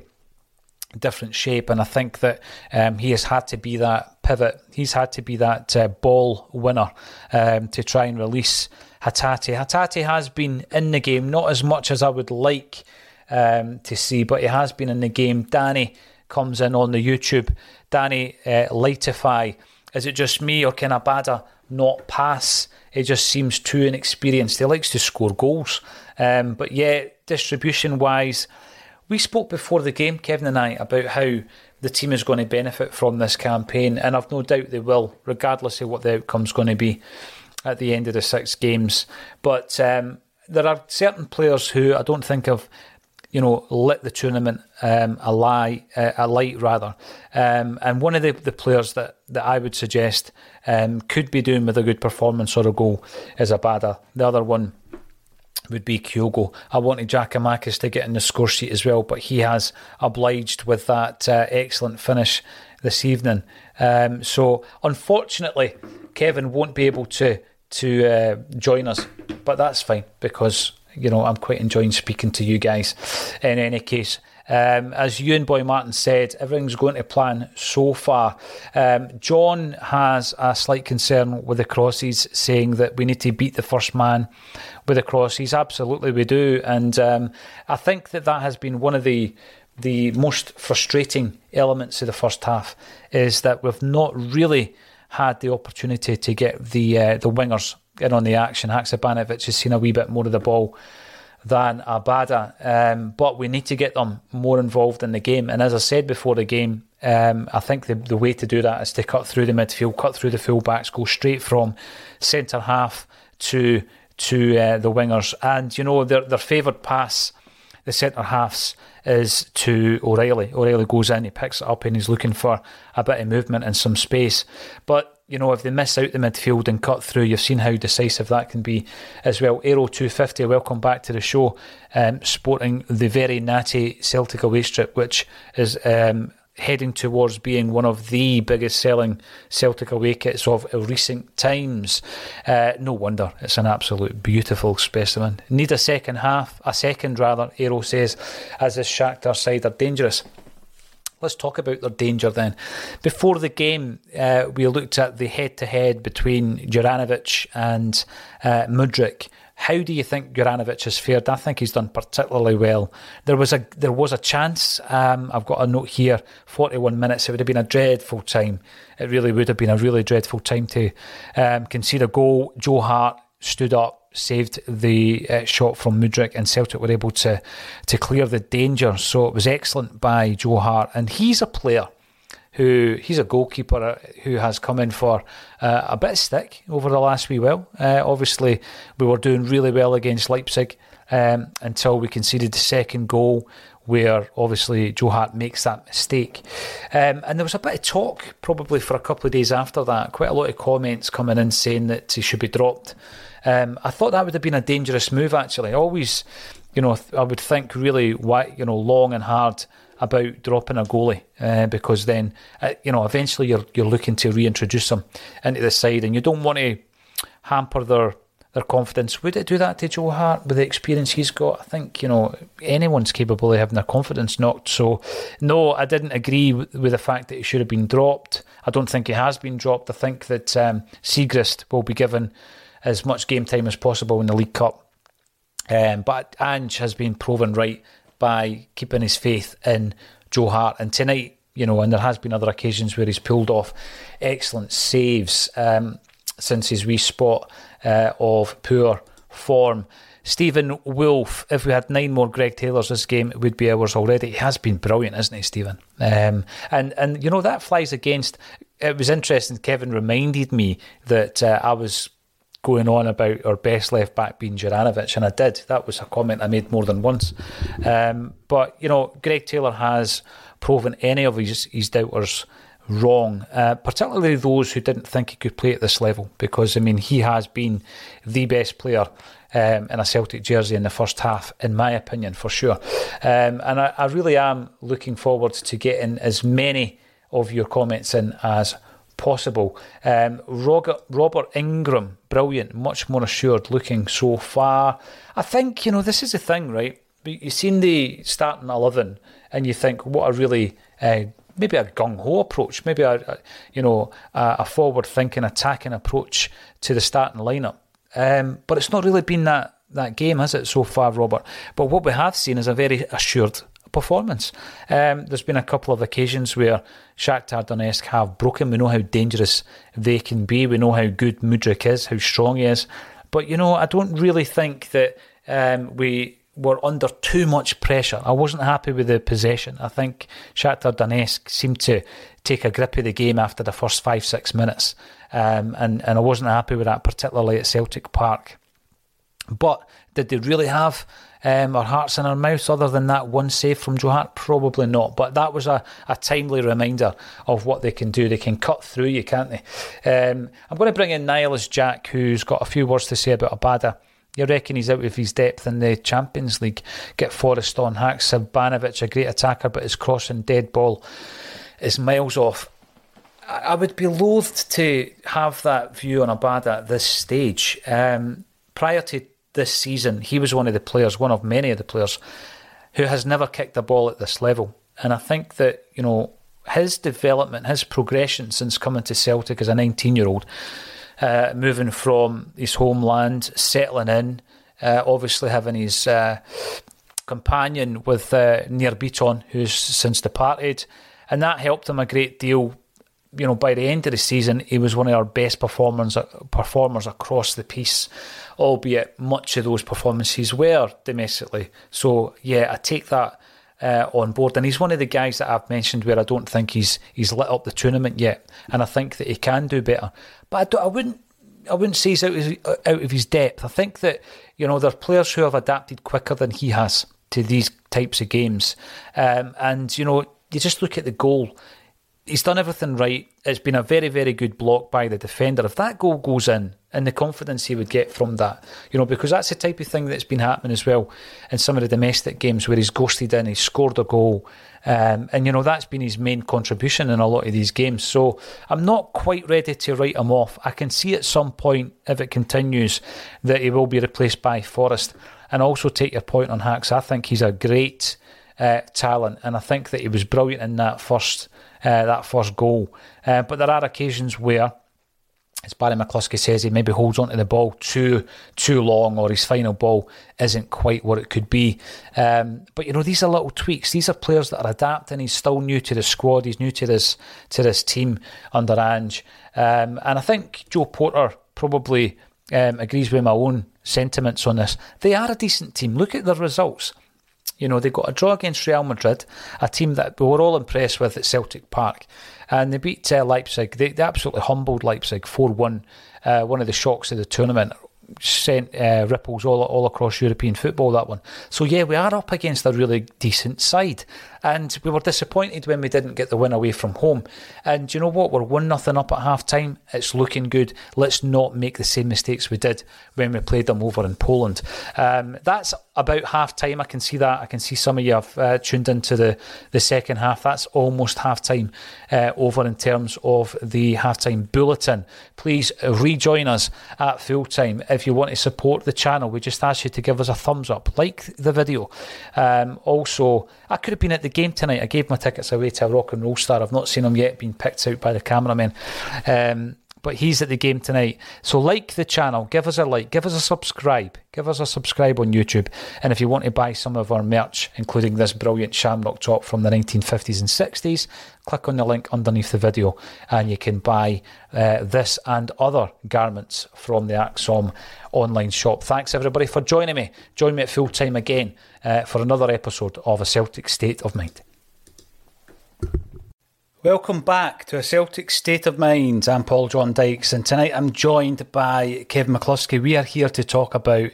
different shape. And I think that um, he has had to be that pivot. He's had to be that uh, ball winner um, to try and release Hatate. Hatate has been in the game, not as much as I would like um, to see, but he has been in the game. Danny comes in on the YouTube. Danny uh, Lightify. Is it just me or can Abada not pass? It just seems too inexperienced. He likes to score goals. Um, but yeah, distribution wise, we spoke before the game, Kevin and I, about how the team is going to benefit from this campaign, and I've no doubt they will, regardless of what the outcome's going to be at the end of the six games. But um, there are certain players who I don't think have, you know, lit the tournament um, a lie, uh, a light rather. Um, and one of the, the players that, that I would suggest um, could be doing with a good performance or a goal is Abada. The other one would be Kyogo. I wanted Giakoumakis to get in the score sheet as well, but he has obliged with that uh, excellent finish this evening. Um, so unfortunately, Kevin won't be able to to uh, join us, but that's fine because you know I'm quite enjoying speaking to you guys. In any case. Um, as Ewan Boy Martin said, everything's going to plan so far. Um, John has a slight concern with the crosses, saying that we need to beat the first man with the crosses. Absolutely, we do, and um, I think that that has been one of the the most frustrating elements of the first half is that we've not really had the opportunity to get the uh, the wingers in on the action. Haksabanovic has seen a wee bit more of the ball than Abada, um, but we need to get them more involved in the game. And as I said before the game, um, I think the, the way to do that is to cut through the midfield, cut through the fullbacks, go straight from centre half to to uh, the wingers. And you know their their favoured pass, the centre halves, is to O'Riley. O'Riley goes in, he picks it up, and he's looking for a bit of movement and some space. But you know, if they miss out the midfield and cut through, you've seen how decisive that can be as well. Aero 250, welcome back to the show. Um, sporting the very natty Celtic away strip, which is um, heading towards being one of the biggest selling Celtic away kits of recent times. Uh, no wonder it's an absolute beautiful specimen. Need a second half, a second rather, Aero says, as this Shakhtar side are dangerous. Let's talk about their danger then. Before the game, uh, we looked at the head to head between Juranovic and uh, Mudryk. How do you think Juranovic has fared? I think he's done particularly well. There was a there was a chance. Um, I've got a note here. Forty one minutes. It would have been a dreadful time. It really would have been a really dreadful time to um, concede a goal. Joe Hart stood up, saved the uh, shot from Mudryk, and Celtic were able to to clear the danger. So it was excellent by Joe Hart, and he's a player who he's a goalkeeper uh, who has come in for uh, a bit of stick over the last wee while. Uh, obviously, we were doing really well against Leipzig um, until we conceded the second goal, where obviously Joe Hart makes that mistake. Um, and there was a bit of talk probably for a couple of days after that, quite a lot of comments coming in saying that he should be dropped. Um, I thought that would have been a dangerous move actually. Always, you know, I would think really, you know, long and hard about dropping a goalie uh, because then uh, you know eventually you're you're looking to reintroduce them into the side and you don't want to hamper their their confidence. Would it do that to Joe Hart with the experience he's got? I think you know anyone's capable of having their confidence knocked. So no, I didn't agree with, the fact that he should have been dropped. I don't think he has been dropped. I think that um, will be given as much game time as possible in the League Cup. Um, but Ange has been proven right by keeping his faith in Joe Hart. And tonight, you know, and there has been other occasions where he's pulled off excellent saves um, since his respot uh, of poor form. Stephen Wolf, if we had nine more Greg Taylors this game, it would be ours already. He has been brilliant, isn't he, Stephen? Um, and and you know that flies against. It was interesting. Kevin reminded me that uh, I was going on about our best left back being Juranovic, and I did. That was a comment I made more than once. Um, but you know, Greg Taylor has proven any of his, his doubters wrong, uh, particularly those who didn't think he could play at this level, because I mean he has been the best player. Um, in a Celtic jersey in the first half, in my opinion, for sure. Um, and I, I really am looking forward to getting as many of your comments in as possible. Um, Robert, Robert Ingram, brilliant, much more assured looking so far. I think, you know, this is the thing, right? You've seen the starting 11 and you think, what a really, uh, maybe a gung ho approach, maybe a, a you know, a, a forward thinking, attacking approach to the starting lineup. Um, but it's not really been that, that game, has it, so far, Robert? But what we have seen is a very assured performance. Um, there's been a couple of occasions where Shakhtar Donetsk have broken. We know how dangerous they can be. We know how good Mudryk is, how strong he is. But you know, I don't really think that um, we were under too much pressure. I wasn't happy with the possession. I think Shakhtar Donetsk seemed to take a grip of the game after the first five six minutes, um, and and I wasn't happy with that, particularly at Celtic Park. But did they really have um, our hearts in our mouths other than that one save from Joe Hart? Probably not. But that was a, a timely reminder of what they can do. They can cut through you, can't they? Um, I'm going to bring in Nihilist Jack, who's got a few words to say about Abada. You reckon he's out of his depth in the Champions League? Get Forrest on. Haksabanovic, a great attacker, but his crossing dead ball is miles off. I would be loathed to have that view on Abada at this stage. Um, prior to this season, he was one of the players, one of many of the players, who has never kicked a ball at this level. And I think that, you know, his development, his progression since coming to Celtic as a 19 year old, uh, moving from his homeland, settling in, uh, obviously having his uh, companion with uh, Nir Bitton, who's since departed, and that helped him a great deal. You know, by the end of the season, he was one of our best performers performers across the piece albeit much of those performances were domestically. So yeah, I take that uh, on board, and he's one of the guys that I've mentioned where I don't think he's he's lit up the tournament yet, and I think that he can do better. But I, I wouldn't. I wouldn't say he's out of, his, out of his depth. I think that you know there are players who have adapted quicker than he has to these types of games, um, and you know you just look at the goal he's done everything right. It's been a very, very good block by the defender. If that goal goes in, and the confidence he would get from that, you know, because that's the type of thing that's been happening as well in some of the domestic games where he's ghosted in, he's scored a goal, um, and you know that's been his main contribution in a lot of these games. So I'm not quite ready to write him off. I can see at some point if it continues that he will be replaced by Forrest, and also take your point on Hacks. I think he's a great uh, talent, and I think that he was brilliant in that first uh, that first goal. Uh, but there are occasions where, as Barry McCluskey says, he maybe holds onto the ball too too long, or his final ball isn't quite what it could be. Um, but you know, these are little tweaks. These are players that are adapting. He's still new to the squad. He's new to this to this team under Ange, um, and I think Joe Porter probably um, agrees with my own sentiments on this. They are a decent team. Look at their results. You know, they got a draw against Real Madrid, a team that we were all impressed with at Celtic Park. And they beat uh, Leipzig. They, they, absolutely humbled Leipzig 4 1. Uh, one of the shocks of the tournament sent uh, ripples all all across European football. That one. So yeah, we are up against a really decent side, and we were disappointed when we didn't get the win away from home. And you know what? We're one nothing up at half time. It's looking good. Let's not make the same mistakes we did when we played them over in Poland. Um, that's about half time. I can see that. I can see some of you have uh, tuned into the, the second half. That's almost half time uh, over in terms of the half time bulletin. Please rejoin us at full time if you want to support the channel. We just ask you to give us a thumbs up, like the video. Um, also, I could have been at the game tonight. I gave my tickets away to a rock and roll star. I've not seen him yet, being picked out by the cameraman. Um, but he's at the game tonight. So like the channel, give us a like, give us a subscribe, give us a subscribe on YouTube. And if you want to buy some of our merch, including this brilliant shamrock top from the 1950s and 60s, click on the link underneath the video and you can buy uh, this and other garments from the ACSOM online shop. Thanks everybody for joining me. Join me at full time again uh, for another episode of A Celtic State of Mind. Welcome back to a Celtic State of Mind. I'm Paul John Dykes, and tonight I'm joined by Kevin McCluskie. We are here to talk about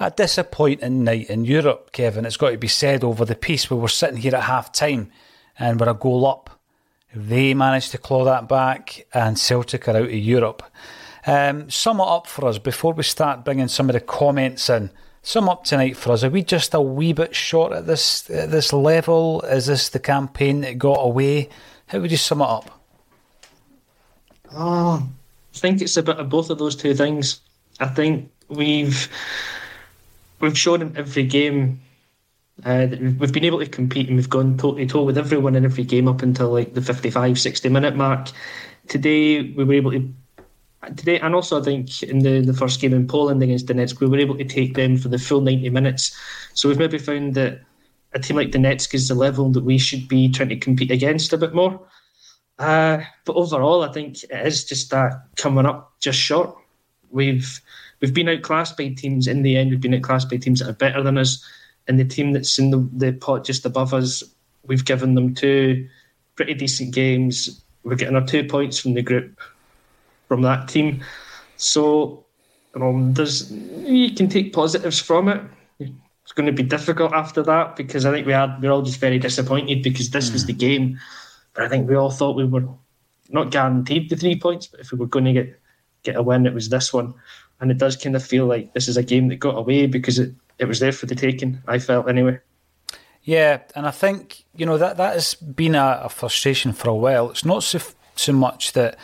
a disappointing night in Europe, Kevin. It's got to be said over the piece. Where We were sitting here at half time and we're a goal up. They managed to claw that back, and Celtic are out of Europe. Um, sum it up for us before we start bringing some of the comments in. Sum up tonight for us. Are we just a wee bit short at this at this level? Is this the campaign that got away? How would you sum it up? Oh, I think it's a bit of both of those two things. I think we've we've shown in every game uh, we've been able to compete and we've gone toe to toe with everyone in every game up until like the 55, 60 minute mark. Today we were able to today, and also I think in the, the first game in Poland against Donetsk, we were able to take them for the full 90 minutes. So we've maybe found that a team like Donetsk is the level that we should be trying to compete against a bit more. Uh, but overall, I think it is just that coming up just short. We've we've been outclassed by teams in the end. We've been outclassed by teams that are better than us, and the team that's in the, the pot just above us, we've given them two pretty decent games. We're getting our two points from the group from that team. So, um, there's you can take positives from it it's going to be difficult after that because I think we had we are all just very disappointed because this mm. was the game. But I think we all thought we were not guaranteed the three points, but if we were going to get get a win, it was this one. And it does kind of feel like this is a game that got away because it, it was there for the taking. I felt anyway. Yeah, and I think you know that that has been a, a frustration for a while. It's not so so much that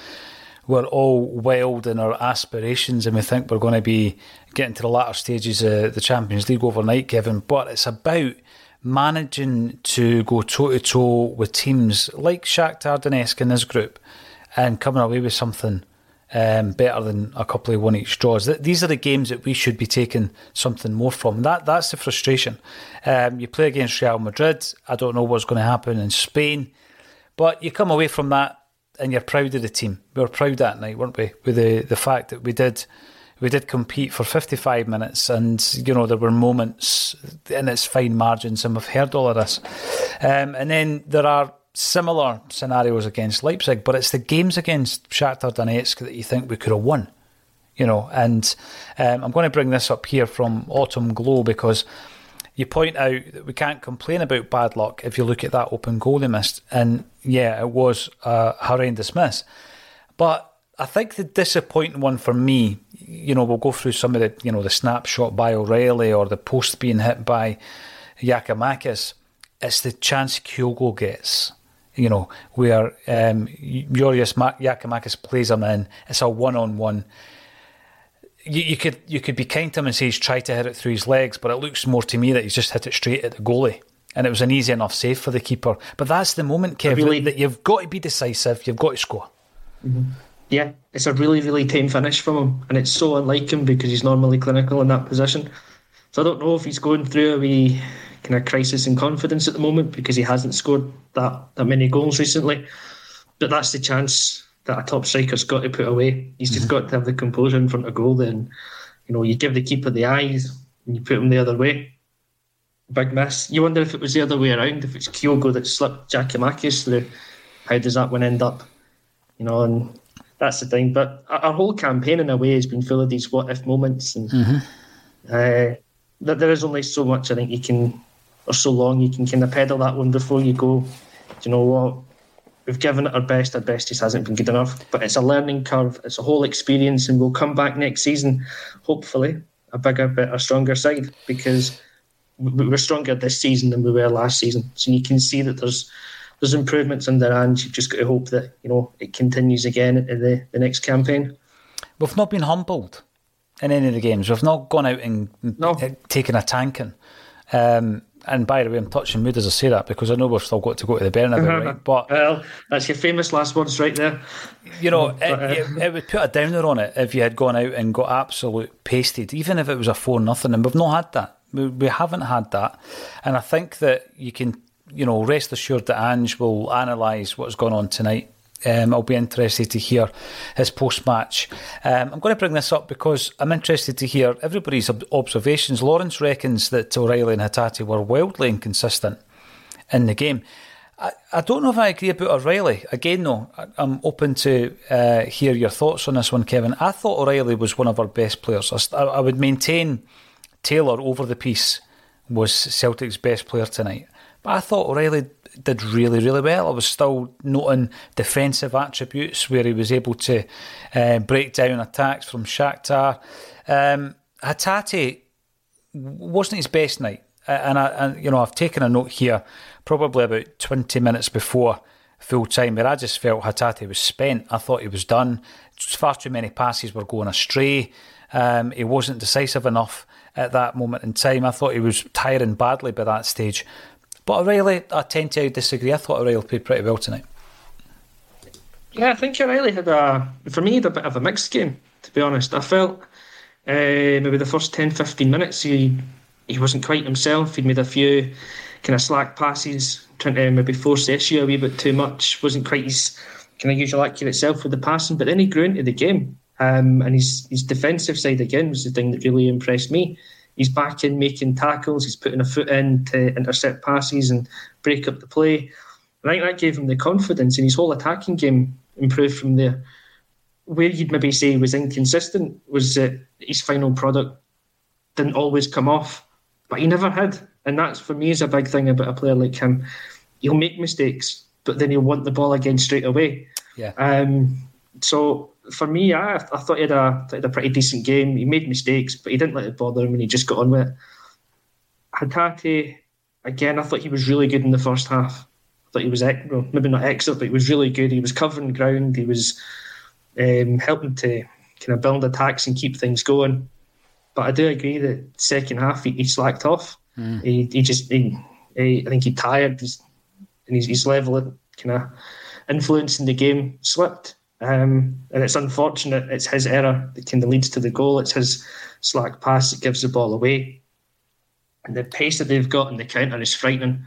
we're all wild in our aspirations and we think we're going to be getting to the latter stages of the Champions League overnight, Kevin. But it's about managing to go toe to toe with teams like Shakhtar Donetsk in this group and coming away with something um, better than a couple of one each draws. These are the games that we should be taking something more from. That that's the frustration. Um, you play against Real Madrid. I don't know what's going to happen in Spain, but you come away from that and you're proud of the team. We were proud that night, weren't we? With the, the fact that we did we did compete for 55 minutes, and you know there were moments in its fine margins, and we've heard all of this. Um, and then there are similar scenarios against Leipzig, but it's the games against Shakhtar Donetsk that you think we could have won. You know, and um, I'm going to bring this up here from Autumn Glow because you point out that we can't complain about bad luck if you look at that open goal they missed. And yeah, it was a horrendous miss. But I think the disappointing one for me, you know, we'll go through some of the, you know, the snapshot by O'Reilly or the post being hit by Giakoumakis. It's the chance Kyogo gets, you know, where um, Giorgos Giakoumakis plays him in. It's a one on one you, you, could you could be kind to him and say he's tried to hit it through his legs, but it looks more to me that he's just hit it straight at the goalie. And it was an easy enough save for the keeper. But that's the moment, Kevin, really, that you've got to be decisive, you've got to score. Mm-hmm. Yeah, it's a really, really tame finish from him. And it's so unlike him because he's normally clinical in that position. So I don't know if he's going through a wee kind of crisis in confidence at the moment because he hasn't scored that, that many goals recently. But that's the chance that a top striker's got to put away. He's just mm-hmm. got to have the composure in front of goal. Then, you know, you give the keeper the eyes and you put him the other way. Big miss. You wonder if it was the other way around, if it's Kyogo that slipped Giakoumakis through. How does that one end up? You know, and that's the thing. But our whole campaign, in a way, has been full of these what if moments, and mm-hmm. uh, that there is only so much I think you can, or so long you can kind of pedal that one before you go. Do you know what? We've given it our best. Our best just hasn't been good enough. But it's a learning curve. It's a whole experience, and we'll come back next season, hopefully, a bigger, better, stronger side because we were stronger this season than we were last season. So you can see that there's there's improvements under and you've just got to hope that you know it continues again in the, the next campaign. We've not been humbled in any of the games. We've not gone out and no. taken a tanking. Um, and by the way, I'm touching mood as I say that because I know we've still got to go to the Bernabeu, right? But well, that's your famous last words right there. You know, uh, it, it, it, would put a downer on it if you had gone out and got absolute pasted, even if it was a four nothing. And we've not had that. We, we haven't had that, and I think that you can, you know, rest assured that Ange will analyse what's gone on tonight um, I'll be interested to hear his post match. Um, I'm going to bring this up because I'm interested to hear everybody's ob- observations. Lawrence reckons that O'Riley and Hatate were wildly inconsistent in the game. I, I don't know if I agree about O'Riley. Again, though, I'm open to uh, hear your thoughts on this one, Kevin. I thought O'Riley was one of our best players. I, I would maintain Taylor over the piece was Celtic's best player tonight. But I thought O'Riley did really, really well. I was still noting defensive attributes where he was able to uh, break down attacks from Shakhtar. Um, Hatate wasn't his best night, and, I, and you know I've taken a note here, probably about twenty minutes before full time, where I just felt Hatate was spent. I thought he was done. Far too many passes were going astray. Um, he wasn't decisive enough at that moment in time. I thought he was tiring badly by that stage. But O'Riley, I tend to disagree. I thought O'Riley played pretty well tonight. Yeah, I think O'Riley had a, for me, a bit of a mixed game, to be honest. I felt uh, maybe the first 10, 15 minutes, he, he wasn't quite himself. He'd made a few kind of slack passes, trying to maybe force the issue a wee bit too much. Wasn't quite his kind of usual accurate self with the passing, but then he grew into the game. Um, and his, his defensive side again was the thing that really impressed me he's back in making tackles, he's putting a foot in to intercept passes and break up the play. I think that gave him the confidence, and his whole attacking game improved from there. Where you'd maybe say was inconsistent was that his final product didn't always come off, but he never had. And that's for me is a big thing about a player like him. He'll make mistakes, but then he'll want the ball again straight away. Yeah. Um, so for me, I, I thought he had, a, he had a pretty decent game. He made mistakes, but he didn't let it bother him and he just got on with it. Hatate, again, I thought he was really good in the first half. I thought he was, well, maybe not excellent, but he was really good. He was covering ground. He was um, helping to kind of build attacks and keep things going. But I do agree that second half he, he slacked off. Mm. He, he just, he, he, I think he tired and his, his level of kind of influence in the game slipped. Um, and it's unfortunate. It's his error that kind of leads to the goal. It's his slack pass that gives the ball away. And the pace that they've got in the counter is frightening.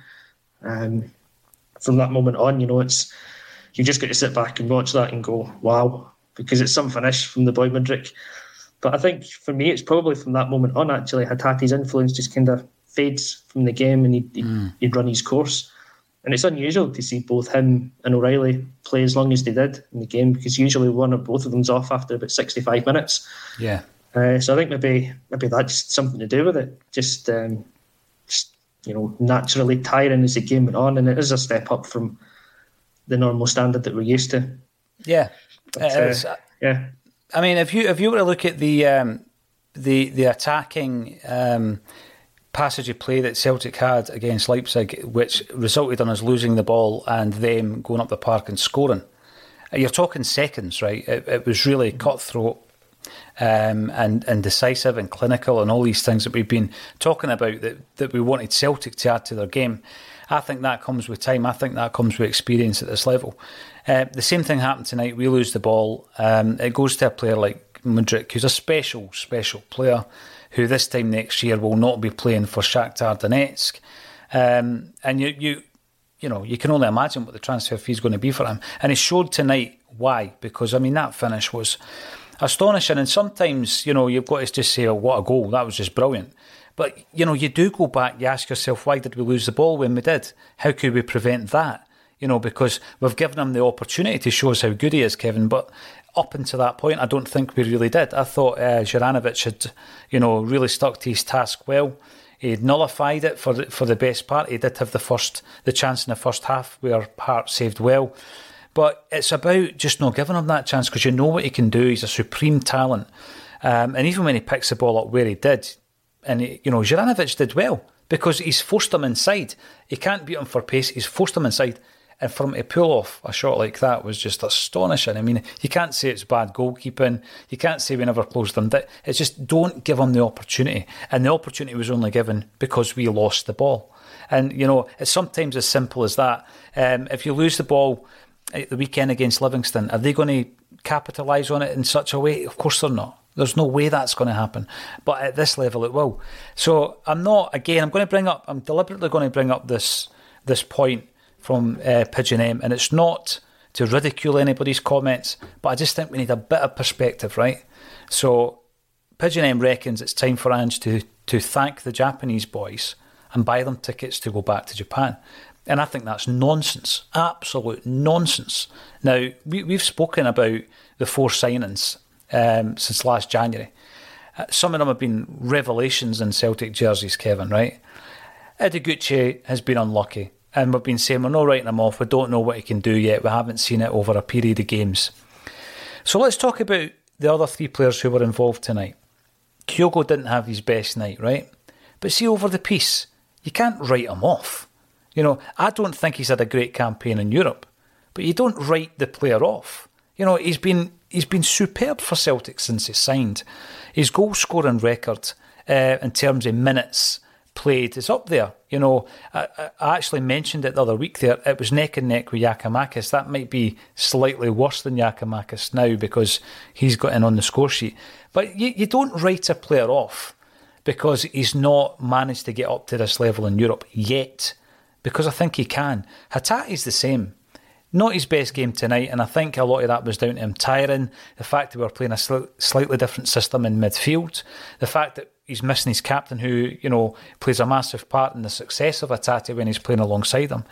Um, from that moment on, you know, it's you just got to sit back and watch that and go, wow, because it's some finish from the boy Mudryk. But I think for me, it's probably from that moment on, actually, Hatate's influence just kind of fades from the game and he'd, mm. he'd run his course. And it's unusual to see both him and O'Riley play as long as they did in the game because usually one or both of them's off after about 65 minutes. Yeah. Uh, so I think maybe maybe that's something to do with it. Just, um, just you know, naturally tiring as the game went on, and it is a step up from the normal standard that we're used to. Yeah, but, uh, yeah. I mean, if you if you were to look at the um, the the attacking um, passage of play that Celtic had against Leipzig, which resulted in us losing the ball and them going up the park and scoring. You're talking seconds, right? It, it was really cutthroat um, and and decisive and clinical and all these things that we've been talking about that that we wanted Celtic to add to their game. I think that comes with time. I think that comes with experience at this level. Uh, the same thing happened tonight. We lose the ball. Um, it goes to a player like Mudryk, who's a special, special player, who this time next year will not be playing for Shakhtar Donetsk. Um, and you, you, you know, you can only imagine what the transfer fee is going to be for him. And he showed tonight why, because I mean that finish was astonishing. And sometimes, you know, you've got to just say, "Oh, what a goal! That was just brilliant." But you know, you do go back. You ask yourself, why did we lose the ball when we did? How could we prevent that? You know, because we've given him the opportunity to show us how good he is, Kevin. But up until that point, I don't think we really did. I thought uh, Juranovic had, you know, really stuck to his task well. he'd nullified it for the, for the best part. He did have the first the chance in the first half where Hart saved well. But it's about just not giving him that chance because you know what he can do. He's a supreme talent. Um, and even when he picks the ball up where he did, and he, you know, Juranovic did well because he's forced him inside. He can't beat him for pace. He's forced him inside. And him to pull off a shot like that was just astonishing. I mean, you can't say it's bad goalkeeping. You can't say we never closed them. It's just don't give them the opportunity. And the opportunity was only given because we lost the ball. And, you know, it's sometimes as simple as that. Um, if you lose the ball at the weekend against Livingston, are they going to capitalise on it in such a way? Of course they're not. There's no way that's going to happen. But at this level, it will. So I'm not, again, I'm going to bring up, I'm deliberately going to bring up this this point from uh, Pigeon M, and it's not to ridicule anybody's comments, but I just think we need a bit of perspective, right? So Pigeon M reckons it's time for Ange to to thank the Japanese boys and buy them tickets to go back to Japan. And I think that's nonsense, absolute nonsense. Now, we, we've spoken about the four signings um, since last January. Uh, some of them have been revelations in Celtic jerseys, Kevin, right? Ideguchi has been unlucky and we've been saying we're not writing him off. We don't know what he can do yet. We haven't seen it over a period of games. So let's talk about the other three players who were involved tonight. Kyogo didn't have his best night, right? But see, over the piece, you can't write him off. You know, I don't think he's had a great campaign in Europe, but you don't write the player off. You know, he's been he's been superb for Celtic since he signed. His goal scoring record uh, in terms of minutes played is up there. You know, I, I, actually mentioned it the other week there. It was neck and neck with Giakoumakis. That might be slightly worse than Giakoumakis now because he's got in on the score sheet. But you, you don't write a player off because he's not managed to get up to this level in Europe yet, because I think he can. Hatate's the same. Not his best game tonight, and I think a lot of that was down to him tiring. The fact that we were playing a sl- slightly different system in midfield, the fact that he's missing his captain, who you know plays a massive part in the success of Hatate when he's playing alongside him,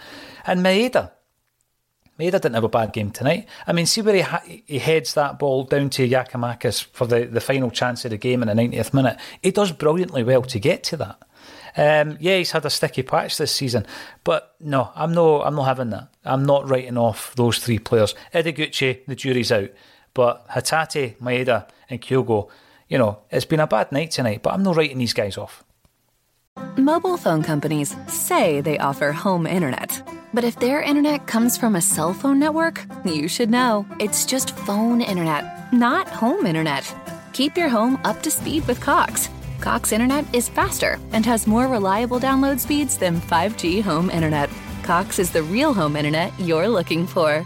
and Maeda. Maeda didn't have a bad game tonight. I mean, see where he, ha- he heads that ball down to Giakoumakis for the, the final chance of the game in the 90th minute. He does brilliantly well to get to that. Um, yeah, he's had a sticky patch this season, but no, I'm no, I'm not having that. I'm not writing off those three players. Ideguchi, the jury's out, but Hatate, Maeda, and Kyogo you know, it's been a bad night tonight, but I'm not writing these guys off. Mobile phone companies say they offer home internet. But if their internet comes from a cell phone network, you should know. It's just phone internet, not home internet. Keep your home up to speed with Cox. Cox internet is faster and has more reliable download speeds than 5G home internet. Cox is the real home internet you're looking for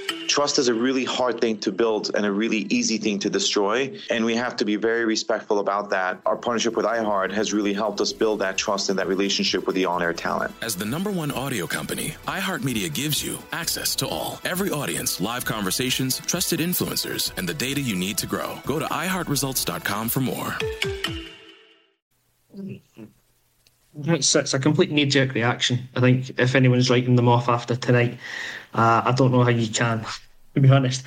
trust is a really hard thing to build and a really easy thing to destroy. And we have to be very respectful about that. Our partnership with iHeart has really helped us build that trust and that relationship with the on air talent. As the number one audio company, iHeartMedia gives you access to all. Every audience, live conversations, trusted influencers, and the data you need to grow. Go to iHeartResults.com for more. It's, it's a complete knee jerk reaction. I think if anyone's writing them off after tonight, uh, I don't know how you can, to be honest.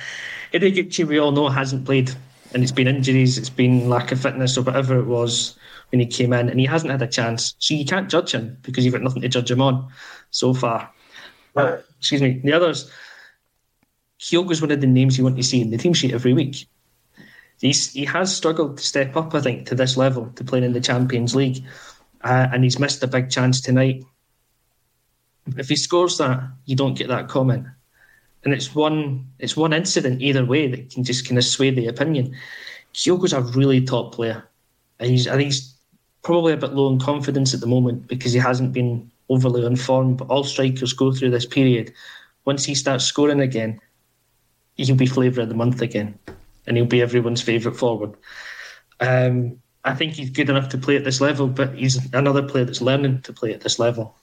Ideguchi, we all know, hasn't played, and it's been injuries, it's been lack of fitness, or whatever it was when he came in, and he hasn't had a chance. So you can't judge him because you've got nothing to judge him on so far. But, excuse me, the others, Kyogo's one of the names you want to see in the team sheet every week. He's, he has struggled to step up, I think, to this level, to playing in the Champions League uh, and he's missed a big chance tonight. If he scores that, you don't get that comment, and it's one it's one incident either way that can just kind of sway the opinion. Kyogo's a really top player. And he's I think he's probably a bit low in confidence at the moment because he hasn't been overly informed. But all strikers go through this period. Once he starts scoring again, he'll be flavour of the month again, and he'll be everyone's favourite forward. Um, I think he's good enough to play at this level, but he's another player that's learning to play at this level.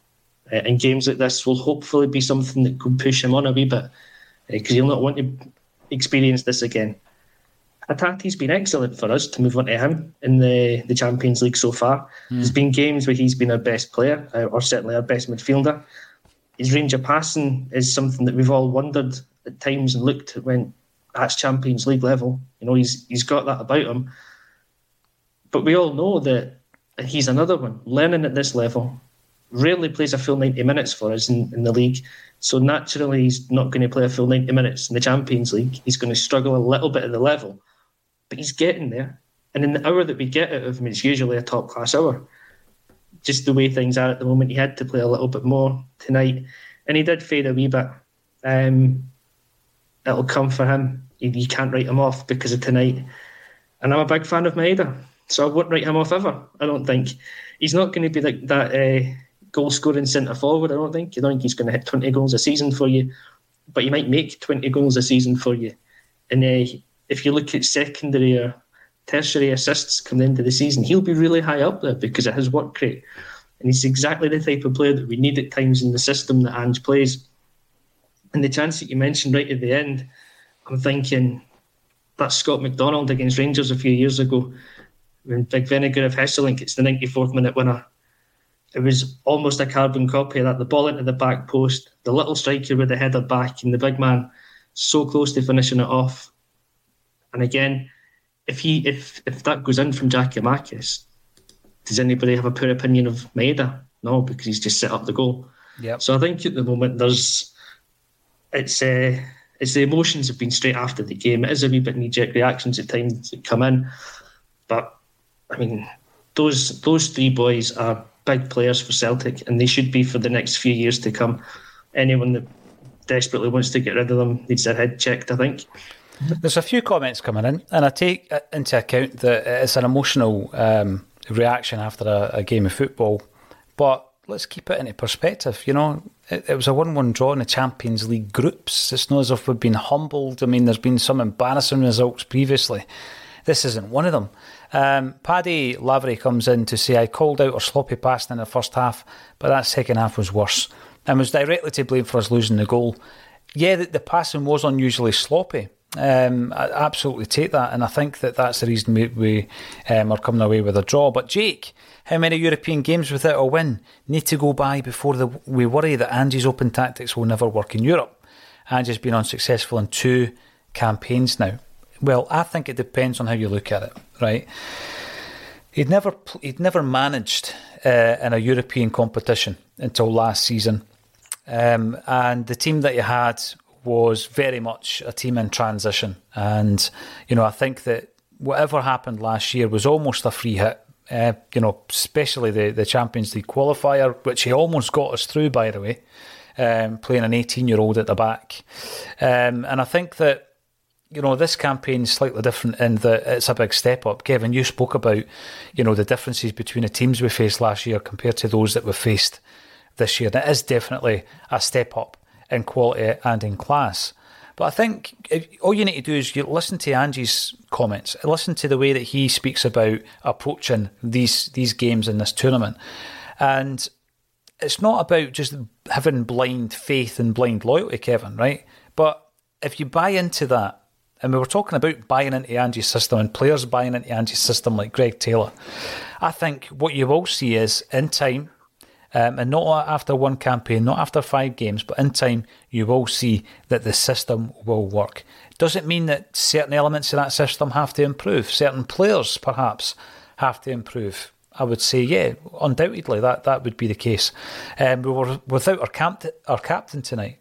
Uh, and games like this will hopefully be something that can push him on a wee bit because uh, he'll not want to experience this again. Hatate's been excellent for us to move on to him in the, the Champions League so far. Mm. There's been games where he's been our best player, uh, or certainly our best midfielder. His range of passing is something that we've all wondered at times and looked at when that's Champions League level. You know, he's he's got that about him. But we all know that he's another one, learning at this level, rarely plays a full 90 minutes for us in, in the league. So naturally, he's not going to play a full 90 minutes in the Champions League. He's going to struggle a little bit at the level, but he's getting there. And in the hour that we get out of him, it's usually a top class hour. Just the way things are at the moment, he had to play a little bit more tonight, and he did fade a wee bit. Um, it'll come for him. You, you can't write him off because of tonight. And I'm a big fan of Maeda. So I wouldn't write him off ever. I don't think he's not going to be like that uh, goal scoring centre forward. I don't think. I don't think he's going to hit twenty goals a season for you, but he might make twenty goals a season for you. And uh, if you look at secondary or tertiary assists coming into the season, he'll be really high up there because of his work rate. And he's exactly the type of player that we need at times in the system that Ange plays. And the chance that you mentioned right at the end, I'm thinking that Scott McDonald against Rangers a few years ago when Big Vennegoor of Hesselink, it's the 94th minute winner. It was almost a carbon copy of that. The ball into the back post, the little striker with the header back, and the big man so close to finishing it off. And again, if he if if that goes in from Giakoumakis, does anybody have a poor opinion of Maeda? No, because he's just set up the goal. Yeah. So I think at the moment there's it's uh, it's the emotions have been straight after the game. It is a wee bit knee jerk reactions at times that come in, but I mean, those those three boys are big players for Celtic, and they should be for the next few years to come. Anyone that desperately wants to get rid of them needs their head checked. I think. There's a few comments coming in, and I take into account that it's an emotional um, reaction after a, a, game of football. But let's keep it into perspective. You know, it, it was a one-one draw in the Champions League groups. It's not as if we've been humbled. I mean, there's been some embarrassing results previously. This isn't one of them. Um, Paddy Lavery comes in to say, I called out our sloppy passing in the first half, but that second half was worse and was directly to blame for us losing the goal. Yeah, the, the passing was unusually sloppy. Um, I absolutely take that, and I think that that's the reason we, we um, are coming away with a draw. But Jake, how many European games without a win need to go by before the, we worry that Ange's open tactics will never work in Europe? Ange's been unsuccessful in two campaigns now. Well, I think it depends on how you look at it, right? He'd never he'd never managed uh, in a European competition until last season, um, and the team that he had was very much a team in transition. And you know, I think that whatever happened last year was almost a free hit. Uh, you know, especially the the Champions League qualifier, which he almost got us through, by the way, um, playing an 18 year old at the back. Um, and I think that you know, this campaign is slightly different in that it's a big step up. Kevin, you spoke about, you know, the differences between the teams we faced last year compared to those that we faced this year. That is definitely a step up in quality and in class. But I think all you need to do is you listen to Ange's comments, listen to the way that he speaks about approaching these these games in this tournament, and it's not about just having blind faith and blind loyalty, Kevin. Right? But if you buy into that and we were talking about buying into Ange's system and players buying into Ange's system like Greg Taylor. I think what you will see is in time, um, and not after one campaign, not after five games, but in time, you will see that the system will work. Does it mean that certain elements of that system have to improve? Certain players, perhaps, have to improve? I would say, yeah, undoubtedly that, that would be the case. Um, we were without our, camp- our captain tonight.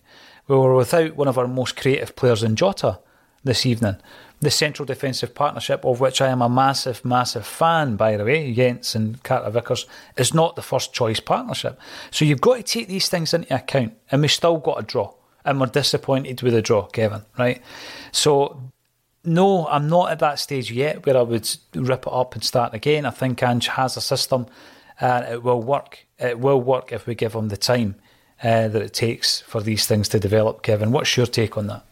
We were without one of our most creative players in Jota this evening. The central defensive partnership, of which I am a massive, massive fan, by the way, Jenz and Carter Vickers, is not the first choice partnership. So you've got to take these things into account, and we still got a draw. And we're disappointed with the draw, Kevin, right? So no, I'm not at that stage yet where I would rip it up and start again. I think Ange has a system and it will work. It will work if we give him the time uh, that it takes for these things to develop. Kevin, what's your take on that?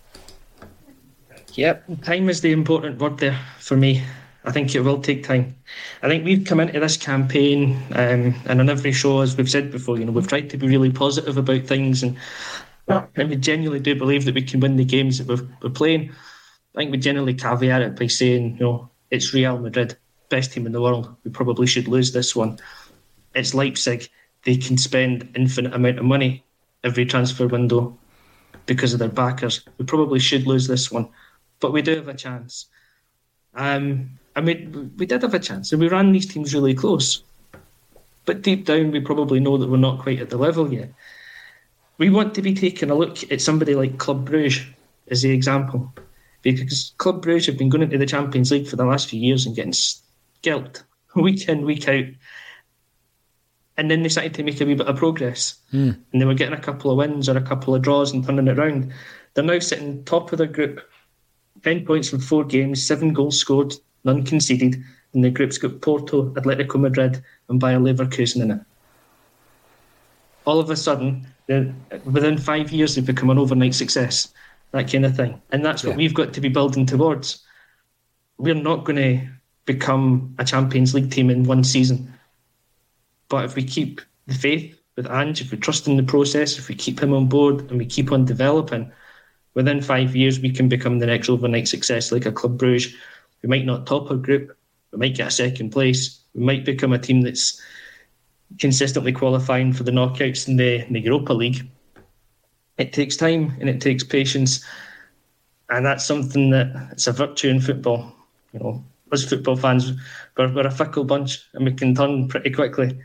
Yep, time is the important word there for me. I think it will take time. I think we've come into this campaign, um, and on every show, as we've said before, you know, we've tried to be really positive about things, and, and we genuinely do believe that we can win the games that we're, we're playing. I think we generally caveat it by saying, you know, it's Real Madrid, best team in the world. We probably should lose this one. It's Leipzig. They can spend infinite amount of money every transfer window because of their backers. We probably should lose this one, but we do have a chance. Um, I mean, we did have a chance, and we ran these teams really close. But deep down, we probably know that we're not quite at the level yet. We want to be taking a look at somebody like Club Bruges as the example because Club Brugge have been going into the Champions League for the last few years and getting scalped week in, week out. And then they started to make a wee bit of progress. Mm. And they were getting a couple of wins or a couple of draws and turning it around. They're now sitting top of their group, 10 points from four games, seven goals scored, none conceded. And the group's got Porto, Atletico Madrid, and Bayer Leverkusen in it. All of a sudden, within five years, they've become an overnight success that kind of thing. And that's what yeah. we've got to be building towards. We're not going to become a Champions League team in one season. But if we keep the faith with Ange, if we trust in the process, if we keep him on board and we keep on developing, within five years we can become the next overnight success like a Club Bruges. We might not top our group, we might get a second place, we might become a team that's consistently qualifying for the knockouts in the, in the Europa League it takes time and it takes patience, and that's something that it's a virtue in football. You know, as football fans, we're, we're a fickle bunch and we can turn pretty quickly.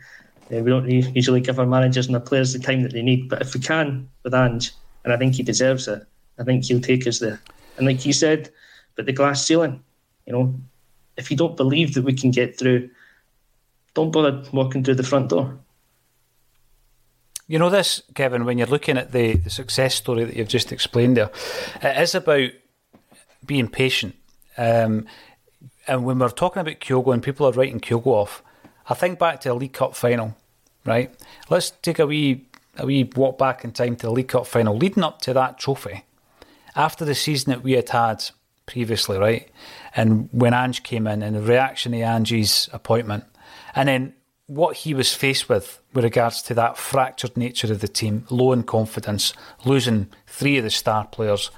Uh, we don't usually give our managers and our players the time that they need, but if we can with Ange, and I think he deserves it, I think he'll take us there. And like you said, but the glass ceiling, you know, if you don't believe that we can get through, don't bother walking through the front door. You know this, Kevin, when you're looking at the, the success story that you've just explained there, it is about being patient. Um, and when we're talking about Kyogo and people are writing Kyogo off, I think back to the League Cup final, right? Let's take a wee a wee walk back in time to the League Cup final, leading up to that trophy. After the season that we had had previously, right? And when Ange came in and the reaction to Ange's appointment, and then what he was faced with with regards to that fractured nature of the team, low in confidence, losing three of the star players.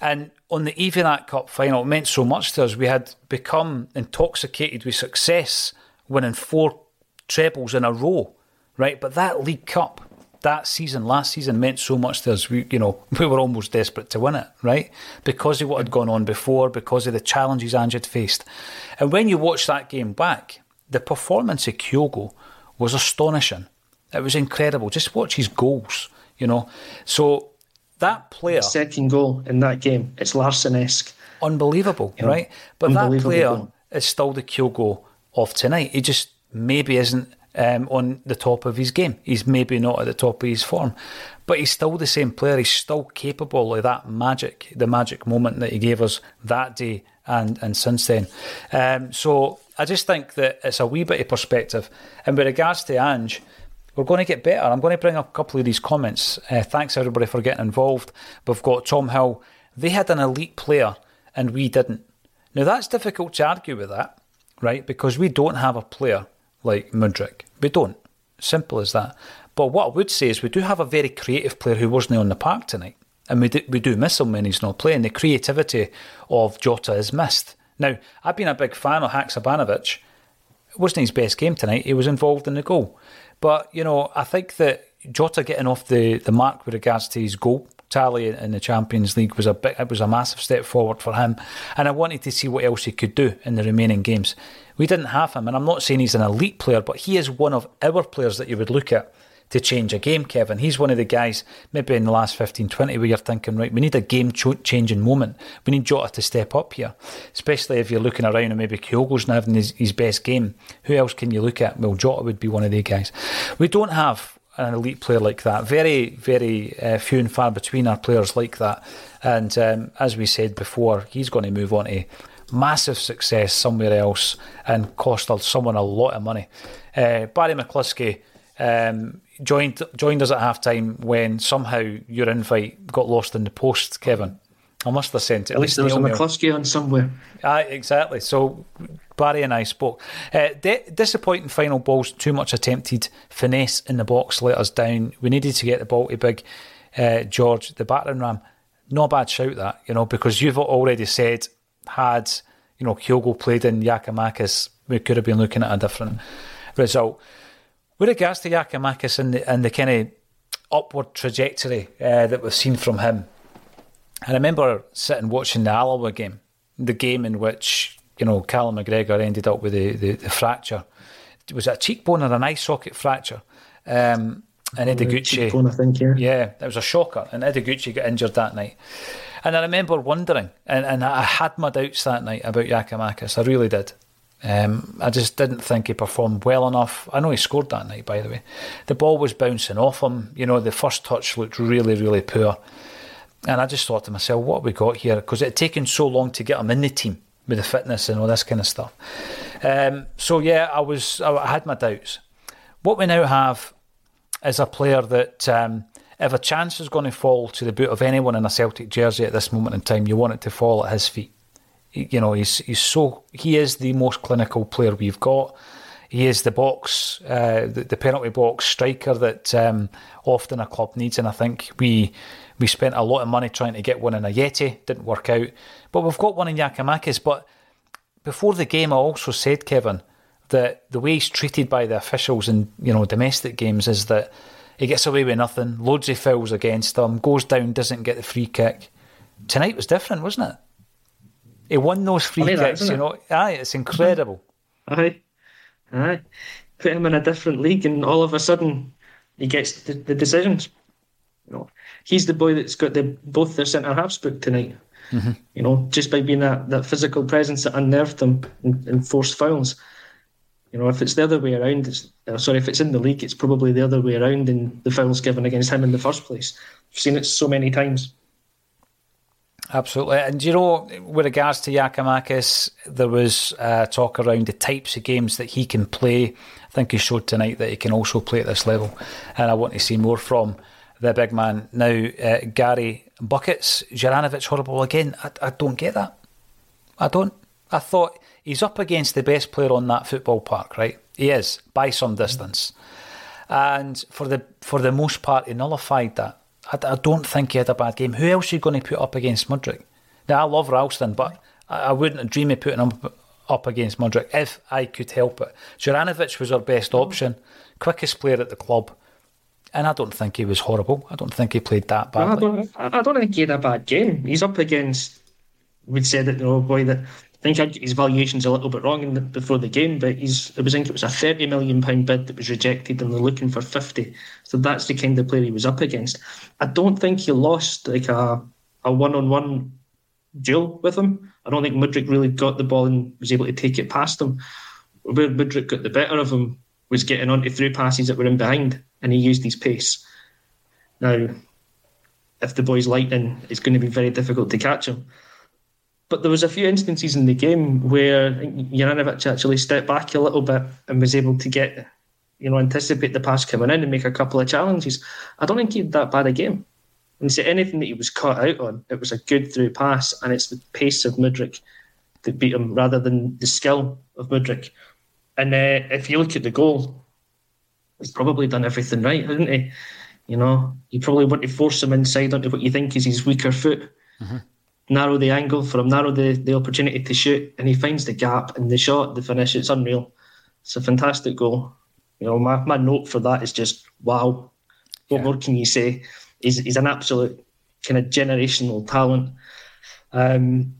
And on the eve of that cup final, it meant so much to us. We had become intoxicated with success, winning four trebles in a row, right? But that League Cup, that season, last season, meant so much to us. We, you know, we were almost desperate to win it, right? Because of what had gone on before, because of the challenges Ange had faced. And when you watch that game back, the performance of Kyogo was astonishing. It was incredible. Just watch his goals, you know. So that player. Second goal in that game, it's Larsson esque. Unbelievable, you know, right? But that player is still the Kyogo of tonight. He just maybe isn't um, on the top of his game. He's maybe not at the top of his form, but he's still the same player. He's still capable of that magic, the magic moment that he gave us that day and and since then. Um, so I just think that it's a wee bit of perspective. And with regards to Ange, we're going to get better. I'm going to bring up a couple of these comments. Uh, thanks everybody for getting involved. We've got Tom Hill. They had an elite player and we didn't. Now that's difficult to argue with that, right? Because we don't have a player like Mudryk. We don't. Simple as that. But what I would say is we do have a very creative player who wasn't on the park tonight. And we do, we do miss him when he's not playing. The creativity of Jota is missed. Now, I've been a big fan of Haksabanovic It wasn't his best game tonight. He was involved in the goal. But, you know, I think that Jota getting off the, the mark with regards to his goal tally in the Champions League was a bit, it was a massive step forward for him. And I wanted to see what else he could do in the remaining games. We didn't have him, and I'm not saying he's an elite player, but he is one of our players that you would look at to change a game, Kevin. He's one of the guys, maybe in the last 15, 20, where you're thinking, right, we need a game changing moment. We need Jota to step up here, especially if you're looking around and maybe Kyogo's not having his, his best game. Who else can you look at? Well, Jota would be one of the guys. We don't have an elite player like that. Very, very uh, few and far between are players like that. And um, as we said before, he's going to move on to massive success somewhere else and cost someone a lot of money. Uh, Barry McCluskey um, joined joined us at halftime when somehow your invite got lost in the post, Kevin. I must have sent it. At least there was a McCluskey on somewhere. Ah, exactly. So Barry and I spoke. Uh, de- disappointing final balls, too much attempted finesse in the box let us down. We needed to get the ball to big uh, George, the battering ram. Not bad shout that, you know, because you've already said had you know Kyogo played in Giakoumakis, we could have been looking at a different result. With regards to Giakoumakis and the, and the kind of upward trajectory uh, that we've seen from him, I remember sitting watching the Alloa game, the game in which you know Callum McGregor ended up with the, the, the fracture. Was it a cheekbone or an eye socket fracture? Um, and Ideguchi, I think, yeah. yeah, it was a shocker. And Ideguchi got injured that night. And I remember wondering, and, and I had my doubts that night about Giakoumakis. I really did. Um, I just didn't think he performed well enough. I know he scored that night, by the way. The ball was bouncing off him. You know, the first touch looked really, really poor. And I just thought to myself, what have we got here? Because it had taken so long to get him in the team with the fitness and all this kind of stuff. Um, so yeah, I was, I had my doubts. What we now have is a player that, um, if a chance is going to fall to the boot of anyone in a Celtic jersey at this moment in time, you want it to fall at his feet you know, he's he's so he is the most clinical player we've got. He is the box, uh, the, the, penalty box striker that um, often a club needs, and I think we we spent a lot of money trying to get one in Ajeti, didn't work out, but we've got one in Giakoumakis. But before the game, I also said, Kevin, that the way he's treated by the officials in you know domestic games is that he gets away with nothing, loads of fouls against him, goes down, doesn't get the free kick. Tonight was different, wasn't it? He won those free kicks, that, you know. Aye, it's incredible. Aye, aye. Put him in a different league, and all of a sudden, he gets the, the decisions. You know, he's the boy that's got the both their centre halves booked tonight. Mm-hmm. You know, just by being that, that physical presence that unnerved them and, and forced fouls. You know, if it's the other way around, it's, uh, sorry, if it's in the league, it's probably the other way around in the fouls given against him in the first place. I've seen it so many times. Absolutely. And you know, with regards to Giakoumakis, there was uh, talk around the types of games that he can play. I think he showed tonight that he can also play at this level. And I want to see more from the big man. Now, uh, Gary Buckets, Juranovic horrible again. I, I don't get that. I don't. I thought he's up against the best player on that football park, right? He is, by some distance. And for the for the most part, he nullified that. I, I, don't think he had a bad game. Who else are you going to put up against Mudryk? Now, I love Ralston, but I, I wouldn't dream of putting him up against Mudryk if I could help it. Juranovic was our best option, quickest player at the club, and I don't think he was horrible. I don't think he played that badly. No, I, don't, I don't think he had a bad game. He's up against, we'd said that you know, boy, that I think his valuation's a little bit wrong the, before the game, but he's. I was think it was a thirty million pound bid that was rejected, and they're looking for fifty. So that's the kind of player he was up against. I don't think he lost like a a one on one duel with him. I don't think Mudryk really got the ball and was able to take it past him. Where Mudryk got the better of him was getting onto through passes that were in behind, and he used his pace. Now, if the boy's lightning, it's going to be very difficult to catch him. But there was a few instances in the game where Juranovic actually stepped back a little bit and was able to get, you know, anticipate the pass coming in and make a couple of challenges. I don't think he had that bad a game. And say anything that he was caught out on, it was a good through pass, and it's the pace of Mudryk that beat him rather than the skill of Mudryk. And uh, if you look at the goal, he's probably done everything right, hasn't he? You know, you probably want to force him inside onto what you think is his weaker foot. Mm-hmm narrow the angle for him, narrow the, the opportunity to shoot, and he finds the gap and the shot, the finish. It's unreal. It's a fantastic goal. You know, my, my note for that is just wow. What yeah. more can you say? He's, he's an absolute kind of generational talent. Um,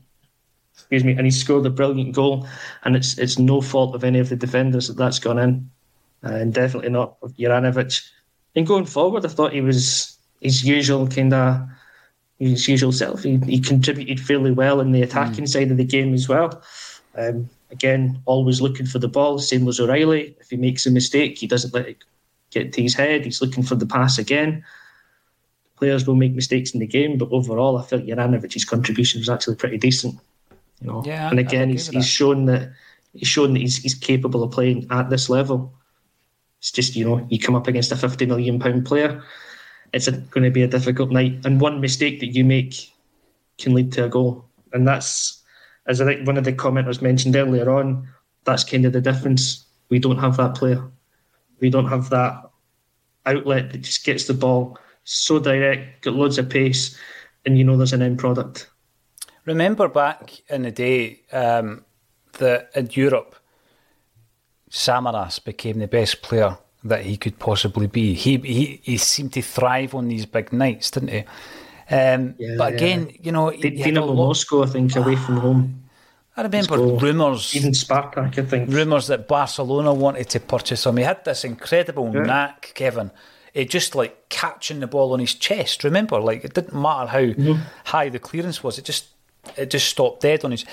excuse me, and he scored a brilliant goal, and it's it's no fault of any of the defenders that that's gone in, and definitely not of Juranovic. And going forward, I thought he was his usual kind of his usual self. He, he contributed fairly well in the attacking mm. side of the game as well. Um, again, always looking for the ball. Same as O'Riley. If he makes a mistake, he doesn't let it get to his head. He's looking for the pass again. Players will make mistakes in the game, but overall, I felt Juranovic's contribution was actually pretty decent. You know, yeah, and again, he's, he's shown that he's shown that he's, he's capable of playing at this level. It's just you know, you come up against a fifty million pound player, it's a, going to be a difficult night, and one mistake that you make can lead to a goal, and that's as I think one of the commenters mentioned earlier on. That's kind of the difference. We don't have that player. We don't have that outlet that just gets the ball so direct, got loads of pace, and you know there's an end product. Remember back in the day um, that in Europe, Samaras became the best player that he could possibly be. He he, he seemed to thrive on these big nights, didn't he? Um, yeah, but again, yeah. you know, he Dinamo Moscow, I think, away from home. I remember rumours, even Spartak, I think, rumours that Barcelona wanted to purchase him. He had this incredible yeah. knack, Kevin. It just like catching the ball on his chest. Remember, like it didn't matter how mm-hmm. high the clearance was; it just it just stopped dead on his.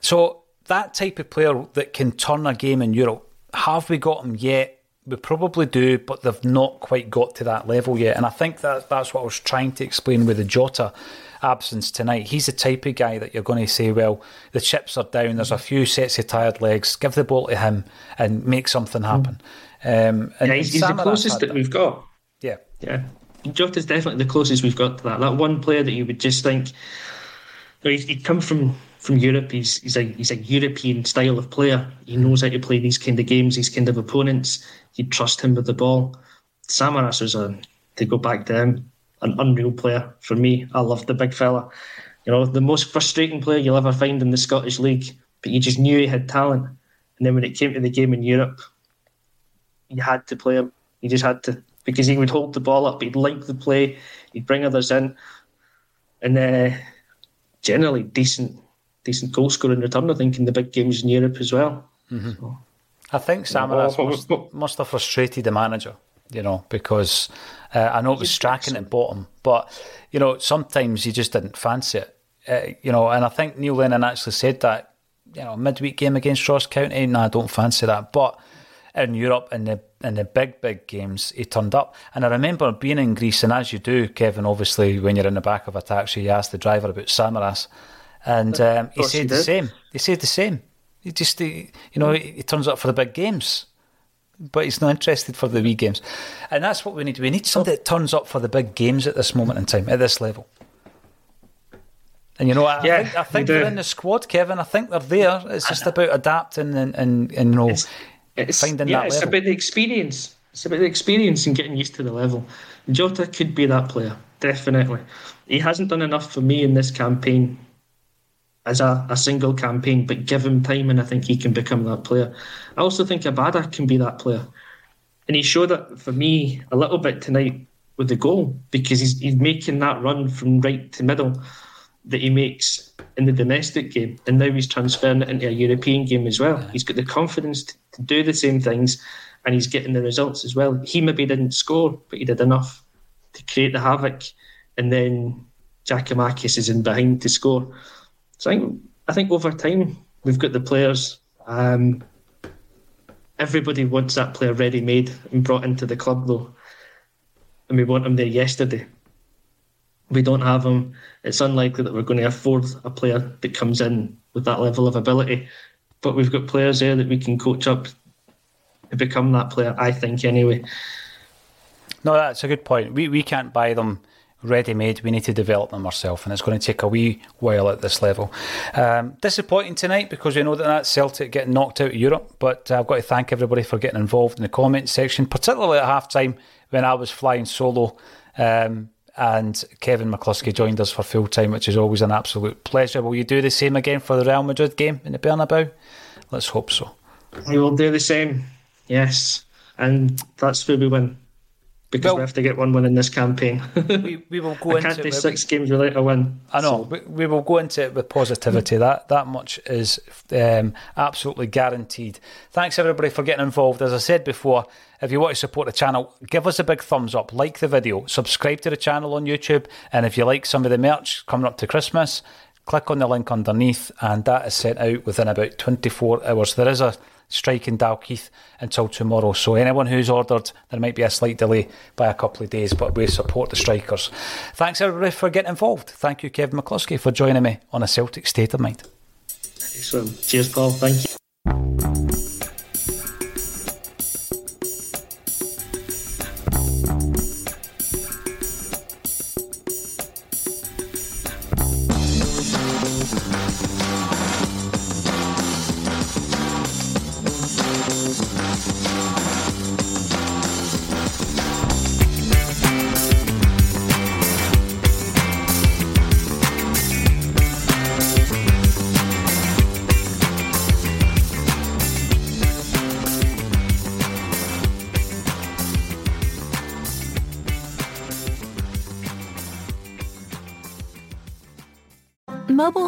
So that type of player that can turn a game in Europe, have we got him yet? We probably do, but they've not quite got to that level yet. And I think that that's what I was trying to explain with the Jota absence tonight. He's the type of guy that you're going to say, well, the chips are down. There's a few sets of tired legs. Give the ball to him and make something happen. Um, and yeah, he's, he's the closest that, that we've got. Yeah, yeah. Jota's definitely the closest we've got to that. That one player that you would just think he'd come from from Europe. He's he's a he's a European style of player. He knows how to play these kind of games, these kind of opponents. You'd trust him with the ball. Samaras was a to go back to him, an unreal player for me. I love the big fella. You know, the most frustrating player you'll ever find in the Scottish League, but you just knew he had talent. And then when it came to the game in Europe, you had to play him. You just had to because he would hold the ball up, he'd link the play, he'd bring others in, and uh, generally decent decent goal scoring return. I think in the big games in Europe as well. Mm-hmm. So, I think Sam. Samaras must, must, have frustrated the manager, you know, because uh, I know it was Strachan at bottom, but you know sometimes you just didn't fancy it, uh, you know. And I think Neil Lennon actually said that, you know, midweek game against Ross County, no, I don't fancy that, but in Europe in the in the big big games he turned up. And I remember being in Greece and as you do Kevin obviously when you're in the back of a taxi you ask the driver about Samaras. And um, he said the same. He said the same. He just he, you know he, he, turns up for the big games. But he's not interested for the wee games. And that's what we need. We need somebody that turns up for the big games at this moment in time at this level. And you know, I, yeah, think, I think they're in the squad, Kevin. I think they're there. It's just about adapting and, and, and you know, it's, it's, finding yeah, that it's level. about the experience. It's about the experience and getting used to the level. Jota could be that player, definitely. He hasn't done enough for me in this campaign as a, a single campaign, but give him time and I think he can become that player. I also think Abada can be that player. And he showed it for me a little bit tonight with the goal because he's, he's making that run from right to middle that he makes in the domestic game, and now he's transferring it into a European game as well. He's got the confidence to, to, do the same things, and he's getting the results as well. He maybe didn't score, but he did enough to create the havoc, and then Giakoumakis is in behind to score. So I think I think over time we've got the players. Um, everybody wants that player ready made and brought into the club though, and we want him there yesterday we don't have him, it's unlikely that we're going to afford a player that comes in with that level of ability. But we've got players there that we can coach up to become that player, I think, anyway. No, that's a good point. We, we can't buy them ready made. We need to develop them ourselves, and it's going to take a wee while at this level. Um, disappointing tonight because we know that that's Celtic getting knocked out of Europe, but I've got to thank everybody for getting involved in the comment section, particularly at half time when I was flying solo. Um, and Kevin McCluskie joined us for full time, which is always an absolute pleasure. Will you do the same again for the Real Madrid game in the Bernabeu? Let's hope so. We will do the same. Yes, and that's where we win because well, we have to get one win in this campaign. we, we will go I into can't do six games without a win. I know. So. We, we, will go into it with positivity. that that much is um, absolutely guaranteed. Thanks everybody for getting involved. As I said before, if you want to support the channel, give us a big thumbs up, like the video, subscribe to the channel on YouTube, and if you like some of the merch coming up to Christmas, click on the link underneath, and that is sent out within about 24 hours. There is a strike in Dalkeith until tomorrow. So anyone who's ordered, there might be a slight delay by a couple of days, but we support the strikers. Thanks everybody for getting involved. Thank you, Kevin McCluskie, for joining me on a Celtic State of Mind. Excellent. Cheers, Paul. Thank you.